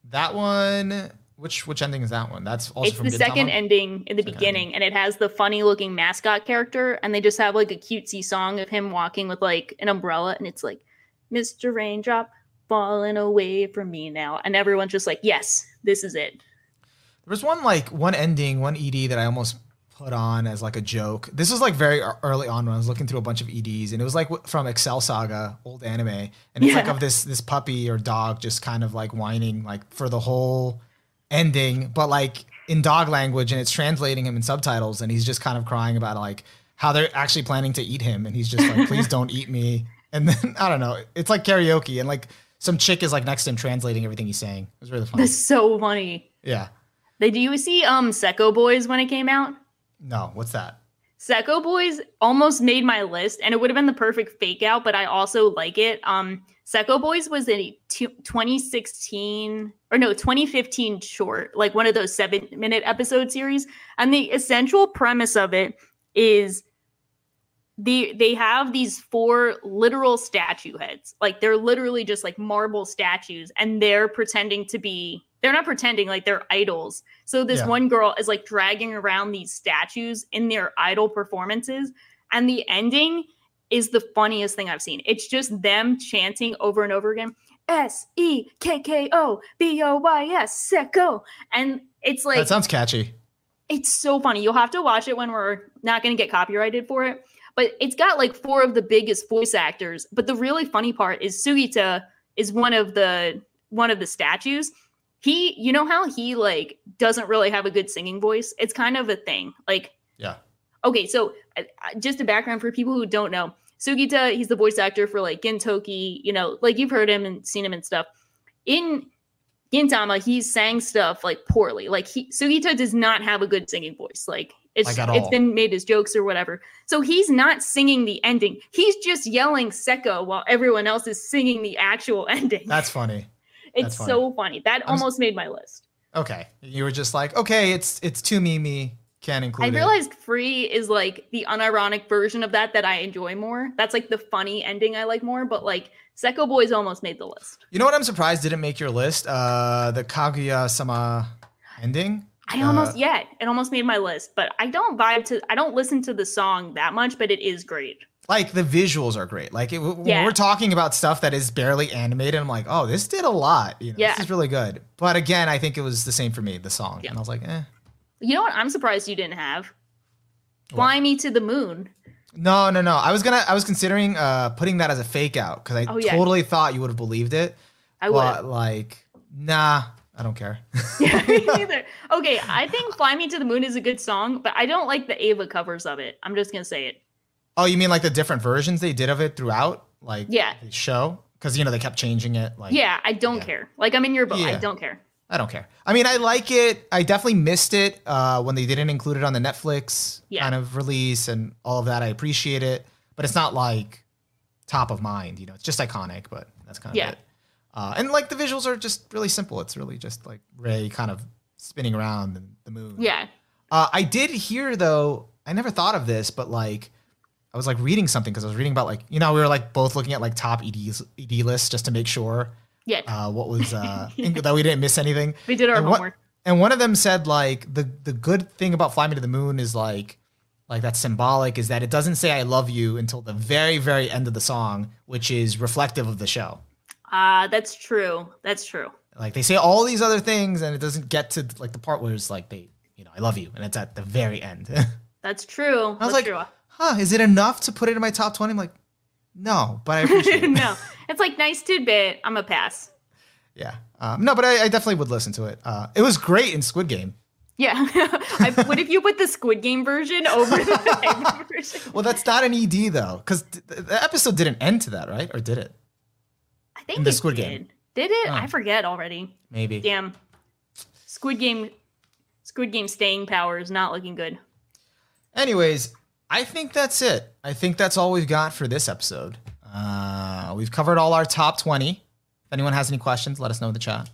that one, which which ending is that one? That's also it's the second ending in the Second beginning, and it has the funny looking mascot character, and they just have like a cutesy song of him walking with like an umbrella, and it's like, Mr. Raindrop falling away from me now, and everyone's just like, yes, this is it. There was one like one ending, one ED that I almost put on as like a joke. This was like very early on when I was looking through a bunch of EDs, and it was like from Excel Saga, old anime, and it's like of this this puppy or dog just kind of like whining like for the whole ending, but like in dog language, and it's translating him in subtitles, and he's just kind of crying about like how they're actually planning to eat him, and he's just like, "Please don't eat me." And then I don't know, it's like karaoke, and like some chick is like next to him translating everything he's saying. It was really funny. That's so funny. Yeah. They do you see um Sekko Boys when it came out? No, what's that? Sekko Boys almost made my list, and it would have been the perfect fake out, but I also like it. Um, Sekko Boys was a t- 2016 or no 2015 short, like one of those seven minute episode series, and the essential premise of it is the they have these four literal statue heads, like they're literally just like marble statues, and they're pretending to be. They're not pretending like they're idols. So this Yeah. one girl is like dragging around these statues in their idol performances. And the ending is the funniest thing I've seen. It's just them chanting over and over again S E K K O B O Y S, Sekko. And it's like, that sounds catchy. it's so funny. You'll have to watch it when we're not going to get copyrighted for it. But it's got like four of the biggest voice actors. But the really funny part is Sugita is one of the one of the statues. He, you know how he like doesn't really have a good singing voice. It's kind of a thing. Like Yeah. Okay, so uh, uh, just a background for people who don't know. Sugita, he's the voice actor for like Gintoki, you know, like you've heard him and seen him and stuff. In Gintama, he sang stuff like poorly. Like he Sugita does not have a good singing voice. Like it's Like it's been made as jokes or whatever. So he's not singing the ending. He's just yelling Sekko while everyone else is singing the actual ending. That's funny. It's funny. so funny. That I'm s- almost made my list. Okay. You were just like, okay, it's it's too Mimi. Can't include I it. realized free is like the unironic version of that that I enjoy more. That's like the funny ending I like more, but like Sekko Boys almost made the list. You know what I'm surprised didn't make your list? Uh the Kaguya sama ending. I Uh, almost yeah, it almost made my list, but I don't vibe to I don't listen to the song that much, but it is great. Like the visuals are great. Like it, Yeah. we're talking about stuff that is barely animated, I'm like, oh, this did a lot. You know, Yeah. This is really good. But again, I think it was the same for me, the song. Yeah. And I was like, eh. You know what I'm surprised you didn't have? Fly Me to the Moon. No, no, no. I was gonna I was considering uh putting that as a fake out because I Oh, yeah. totally thought you would have believed it. I would. Like, nah, I don't care. yeah, me neither. Okay, I think Fly Me to the Moon is a good song, but I don't like the Eva covers of it. I'm just gonna say it. Oh, you mean like the different versions they did of it throughout, like Yeah. the show? Because you know they kept changing it. Like, Yeah, I don't yeah. care. Like I'm in your boat. I don't care. I don't care. I mean, I like it. I definitely missed it uh, when they didn't include it on the Netflix Yeah. kind of release and all of that. I appreciate it, but it's not like top of mind. You know, it's just iconic, but that's kind of Yeah. it. Uh, and like the visuals are just really simple. It's really just like Rei kind of spinning around the moon. Yeah. Uh, I did hear though. I never thought of this, but like, I was like reading something because I was reading about like you know we were like both looking at like top EDs, ED lists just to make sure Yeah. uh, what was uh, that we didn't miss anything. we did our and homework. And one of them said like the the good thing about Fly Me to the Moon is like like that's symbolic is that it doesn't say I love you until the very very end of the song, which is reflective of the show. Ah, that's true. That's true. Like they say all these other things and it doesn't get to like the part where it's like they you know I love you and it's at the very end. That's true. I was That's like, true. Huh, is it enough to put it in my top 20? I'm like, no, but I appreciate it. no, it's like nice tidbit. I'm a pass. Yeah. Um, no, but I, I definitely would listen to it. Uh, it was great in Squid Game. Yeah. I, what if you put the Squid Game version over the version? Well, that's not an ED though, because th- the episode didn't end to that, right? Or did it? I think In the it Squid did. Game. Did it? Oh. I forget already. Maybe. Damn. Squid Game Squid Game staying power is not looking good. Anyways, I think that's it. I think that's all we've got for this episode. Uh, we've covered all our top 20. If anyone has any questions, let us know in the chat.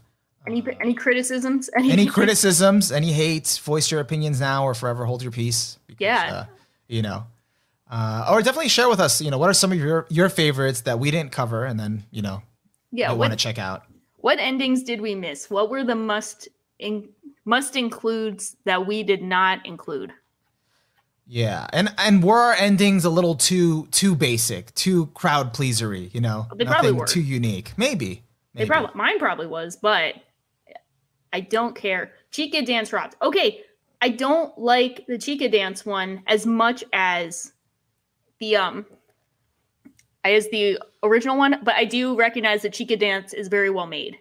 Any any criticisms? Any any criticisms, any hates, voice your opinions now or forever hold your peace. Because, Yeah. Uh, you know, uh, or definitely share with us, you know, what are some of your, your favorites that we didn't cover and then, you know, yeah, I want to check out. what endings did we miss? What were the must in, must includes that we did not include? Yeah, and and were our endings a little too too basic, too crowd pleasery? You know, They probably were. too unique. Maybe. They probably mine probably was, but I don't care. Chika dance rocked. Okay, I don't like the Chika dance one as much as the um as the original one, but I do recognize that Chika dance is very well made.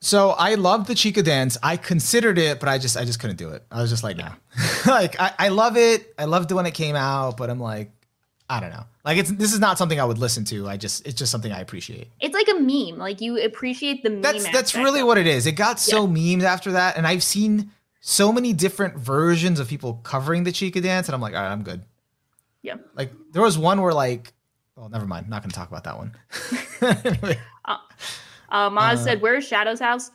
So I loved the Chika dance. I considered it, but I just I just couldn't do it. I was just like, no. like I, I love it. I loved it when it came out, but I'm like, I don't know. Like it's this is not something I would listen to. I just it's just something I appreciate. It's like a meme. Like you appreciate the meme. That's that's really what it is. It got so memed after that, and I've seen so many different versions of people covering the Chika dance, and I'm like, all right, I'm good. Yeah. Like there was one where like, well, never mind. Not gonna talk about that one. Anyway. Uh, Maz Uh, said, "Where's Shadow's house?"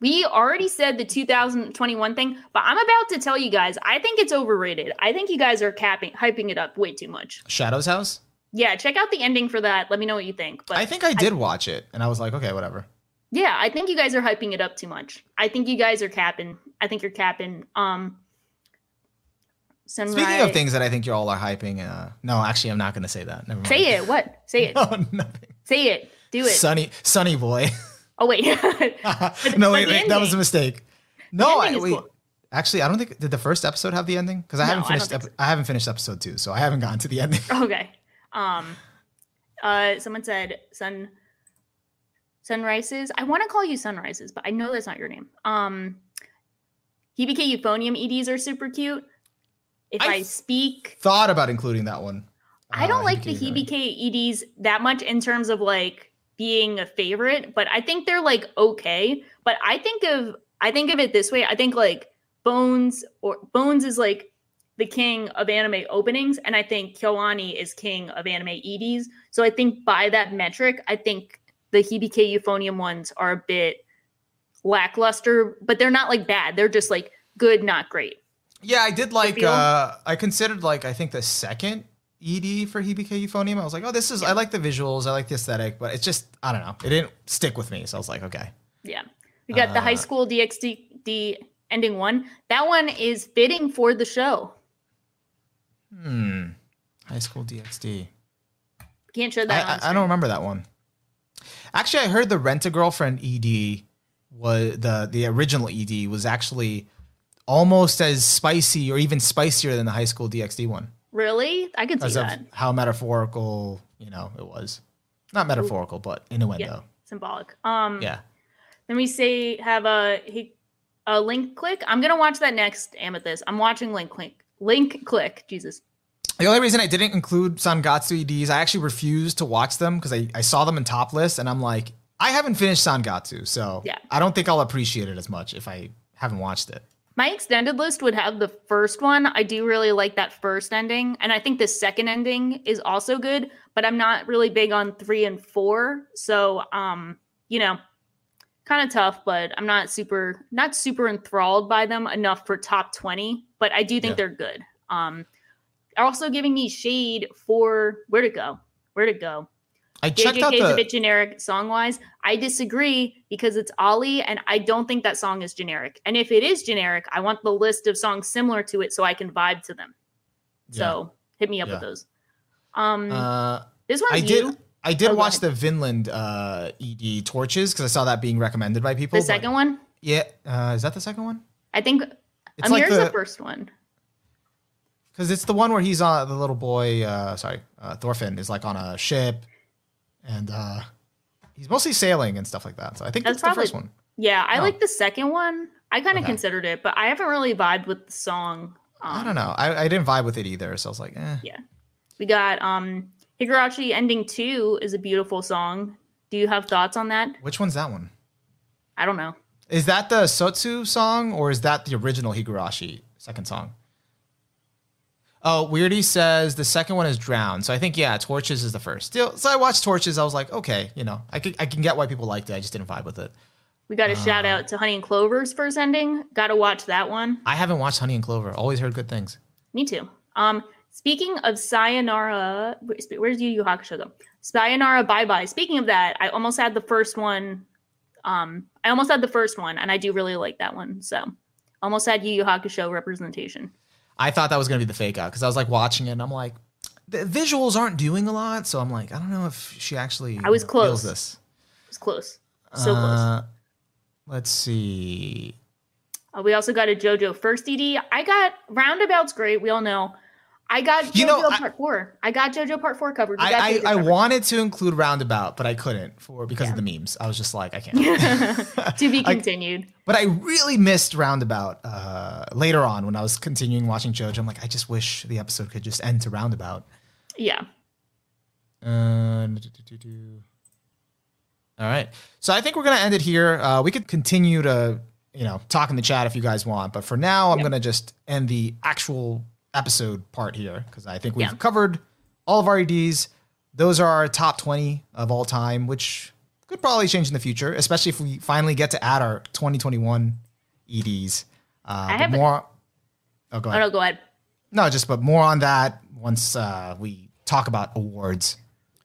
We already said the 2021 thing, but I'm about to tell you guys. I think it's overrated. I think you guys are capping, hyping it up way too much. Shadow's house. Yeah, check out the ending for that. Let me know what you think. But I think I did watch it, and I was like, okay, whatever. yeah, I think you guys are hyping it up too much. I think you guys are capping. I think you're capping. Um, Sunrise. Speaking of things that I think you all are hyping, uh, no, actually, I'm not going to say that. Never mind. say it. What? Say it. No, nothing. Say it. Do it. Sonny, Sonny Boy. oh wait. no, wait, wait, that was a mistake. No, I, wait. cool. Actually, I don't think did the first episode have the ending because I No, haven't finished. think ep- I haven't finished episode two, so I haven't gotten to the ending. Okay. Um uh someone said sun sunrises. I want to call you sunrises, but I know that's not your name. Um Hibike euphonium EDs are super cute. If I I, speak Thought about including that one. I don't Uh, like the Hibike Hibike EDs that much in terms of like being a favorite, but I think they're like okay. But I think of I think of it this way. I think like Bones or Bones is like the king of anime openings, and I think Kyoani is king of anime EDs. So I think by that metric, I think the Hibike euphonium ones are a bit lackluster, but they're not like bad. They're just like good, not great. Yeah, I did like. uh I considered like I think the second ED for Hibike Euphonium. I was like, oh, this is. I like the visuals. I like the aesthetic, but it's just I don't know. It didn't stick with me, so I was like, okay. Yeah. We got the high Uh, school DXD ending one. That one is fitting for the show. Hmm. High School DxD. Can't show that. on I, I don't remember that one. Actually, I heard the Rent a Girlfriend ED was the the original ED was actually almost as spicy or even spicier than the High School DxD one Really? I could see that. how metaphorical you know it was. Not metaphorical, but innuendo. Symbolic. Um Yeah. then we say have a he a link click. I'm gonna watch that next Amethyst. I'm watching link click. Link click. Jesus. The only reason I didn't include Sangatsu EDs, I actually refused to watch them because I, I saw them in top list and I'm like, I haven't finished Sangatsu, so Yeah. I don't think I'll appreciate it as much if I haven't watched it. My extended list would have the first one. I do really like that first ending. And I think the second ending is also good, but I'm not really big on three and four. So um, you know, kind of tough, but I'm not super not super enthralled by them enough for top 20. But I do think Yeah. they're good. Um also giving me shade for where to go. Where to go. I checked out JJK is a bit generic song wise. I disagree because it's ALI, and I don't think that song is generic. And if it is generic, I want the list of songs similar to it so I can vibe to them. So hit me up with those. Um, uh, this I did you. I did Oh, watch the Vinland uh, ED torches because I saw that being recommended by people. The but- second one, Yeah, uh, is that the second one? I think It's Aimer's like the, the first one. because it's the one where he's on the little boy. Uh, sorry, uh, Thorfinn is like on a ship, and uh, he's mostly sailing and stuff like that. So I think That's that's, the first one. Yeah, I Oh. like the second one. I kind of Okay. considered it, but I haven't really vibed with the song. Um, I don't know. I, I didn't vibe with it either, so I was like, eh. Yeah. We got um Higurashi Ending 2 is a beautiful song. Do you have thoughts on that? Which one's that one? I don't know. Is that the Sotsu song or is that the original Higurashi second song? Oh, Weirdy says the second one is Drowned. So I think yeah, Torches is the first. Still, so I watched Torches. I was like, okay, you know, I can I can get why people liked it. I just didn't vibe with it. We got a shout Uh. out to Honey and Clover's first ending. Got to watch that one. I haven't watched Honey and Clover. Always heard good things. Me too. Um, speaking of Sayonara, where's Yu Yu Hakusho though? Sayonara Bye Bye. Speaking of that, I almost had the first one. Um, I almost had the first one, and I do really like that one. So, almost had Yu Yu Hakusho representation. I thought that was gonna be the fake out because I was like watching it and I'm like, the visuals aren't doing a lot. So I'm like, I don't know if she actually I was feels close. this. It was close, so close. Uh, Let's see. Uh, we also got a JoJo first ED. I got Roundabout's great. We all know. I got JoJo You know, I- Part Four. I got JoJo Part Four covered. I, I, I wanted to include Roundabout, but I couldn't for because of the memes. I was just like, I can't. to be I- continued. but I really missed Roundabout uh, later on when I was continuing watching JoJo. I'm like, I just wish the episode could just end to Roundabout. yeah. Uh, all right. So I think we're gonna end it here. Uh, we could continue to, you know, talk in the chat if you guys want, but for now, I'm gonna just end the actual episode part here because I think we've Yeah. covered all of our EDs. Those are our top 20 of all time, which could probably change in the future, especially if we finally get to add our 2021 EDs. Uh, but have more. Oh, go Oh ahead. no, go ahead. No, just but more on that once uh, we talk about awards,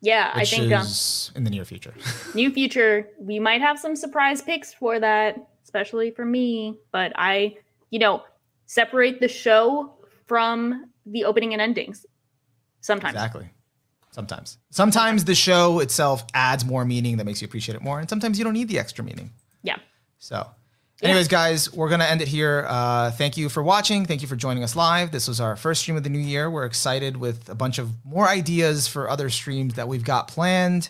Yeah, I think um, in the near future. new future we might have some surprise picks for that, especially for me. But I, you know, separate the show from the opening and endings. Sometimes. exactly. Sometimes, sometimes the show itself adds more meaning that makes you appreciate it more, and sometimes you don't need the extra meaning. Yeah. So, anyways, guys, we're gonna end it here. Uh, thank you for watching. Thank you for joining us live. This was our first stream of the new year. We're excited with a bunch of more ideas for other streams that we've got planned,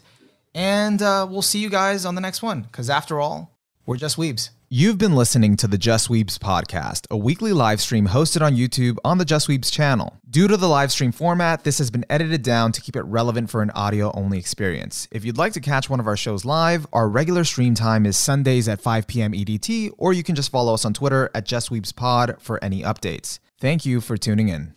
and uh, we'll see you guys on the next one. Because after all, we're just weebs. You've been listening to the Just Weebs podcast, a weekly live stream hosted on YouTube on the Just Weebs channel. Due to the live stream format, this has been edited down to keep it relevant for an audio only experience. If you'd like to catch one of our shows live, our regular stream time is Sundays at 5 p.m. EDT, or you can just follow us on Twitter at Just Weebs Pod for any updates. Thank you for tuning in.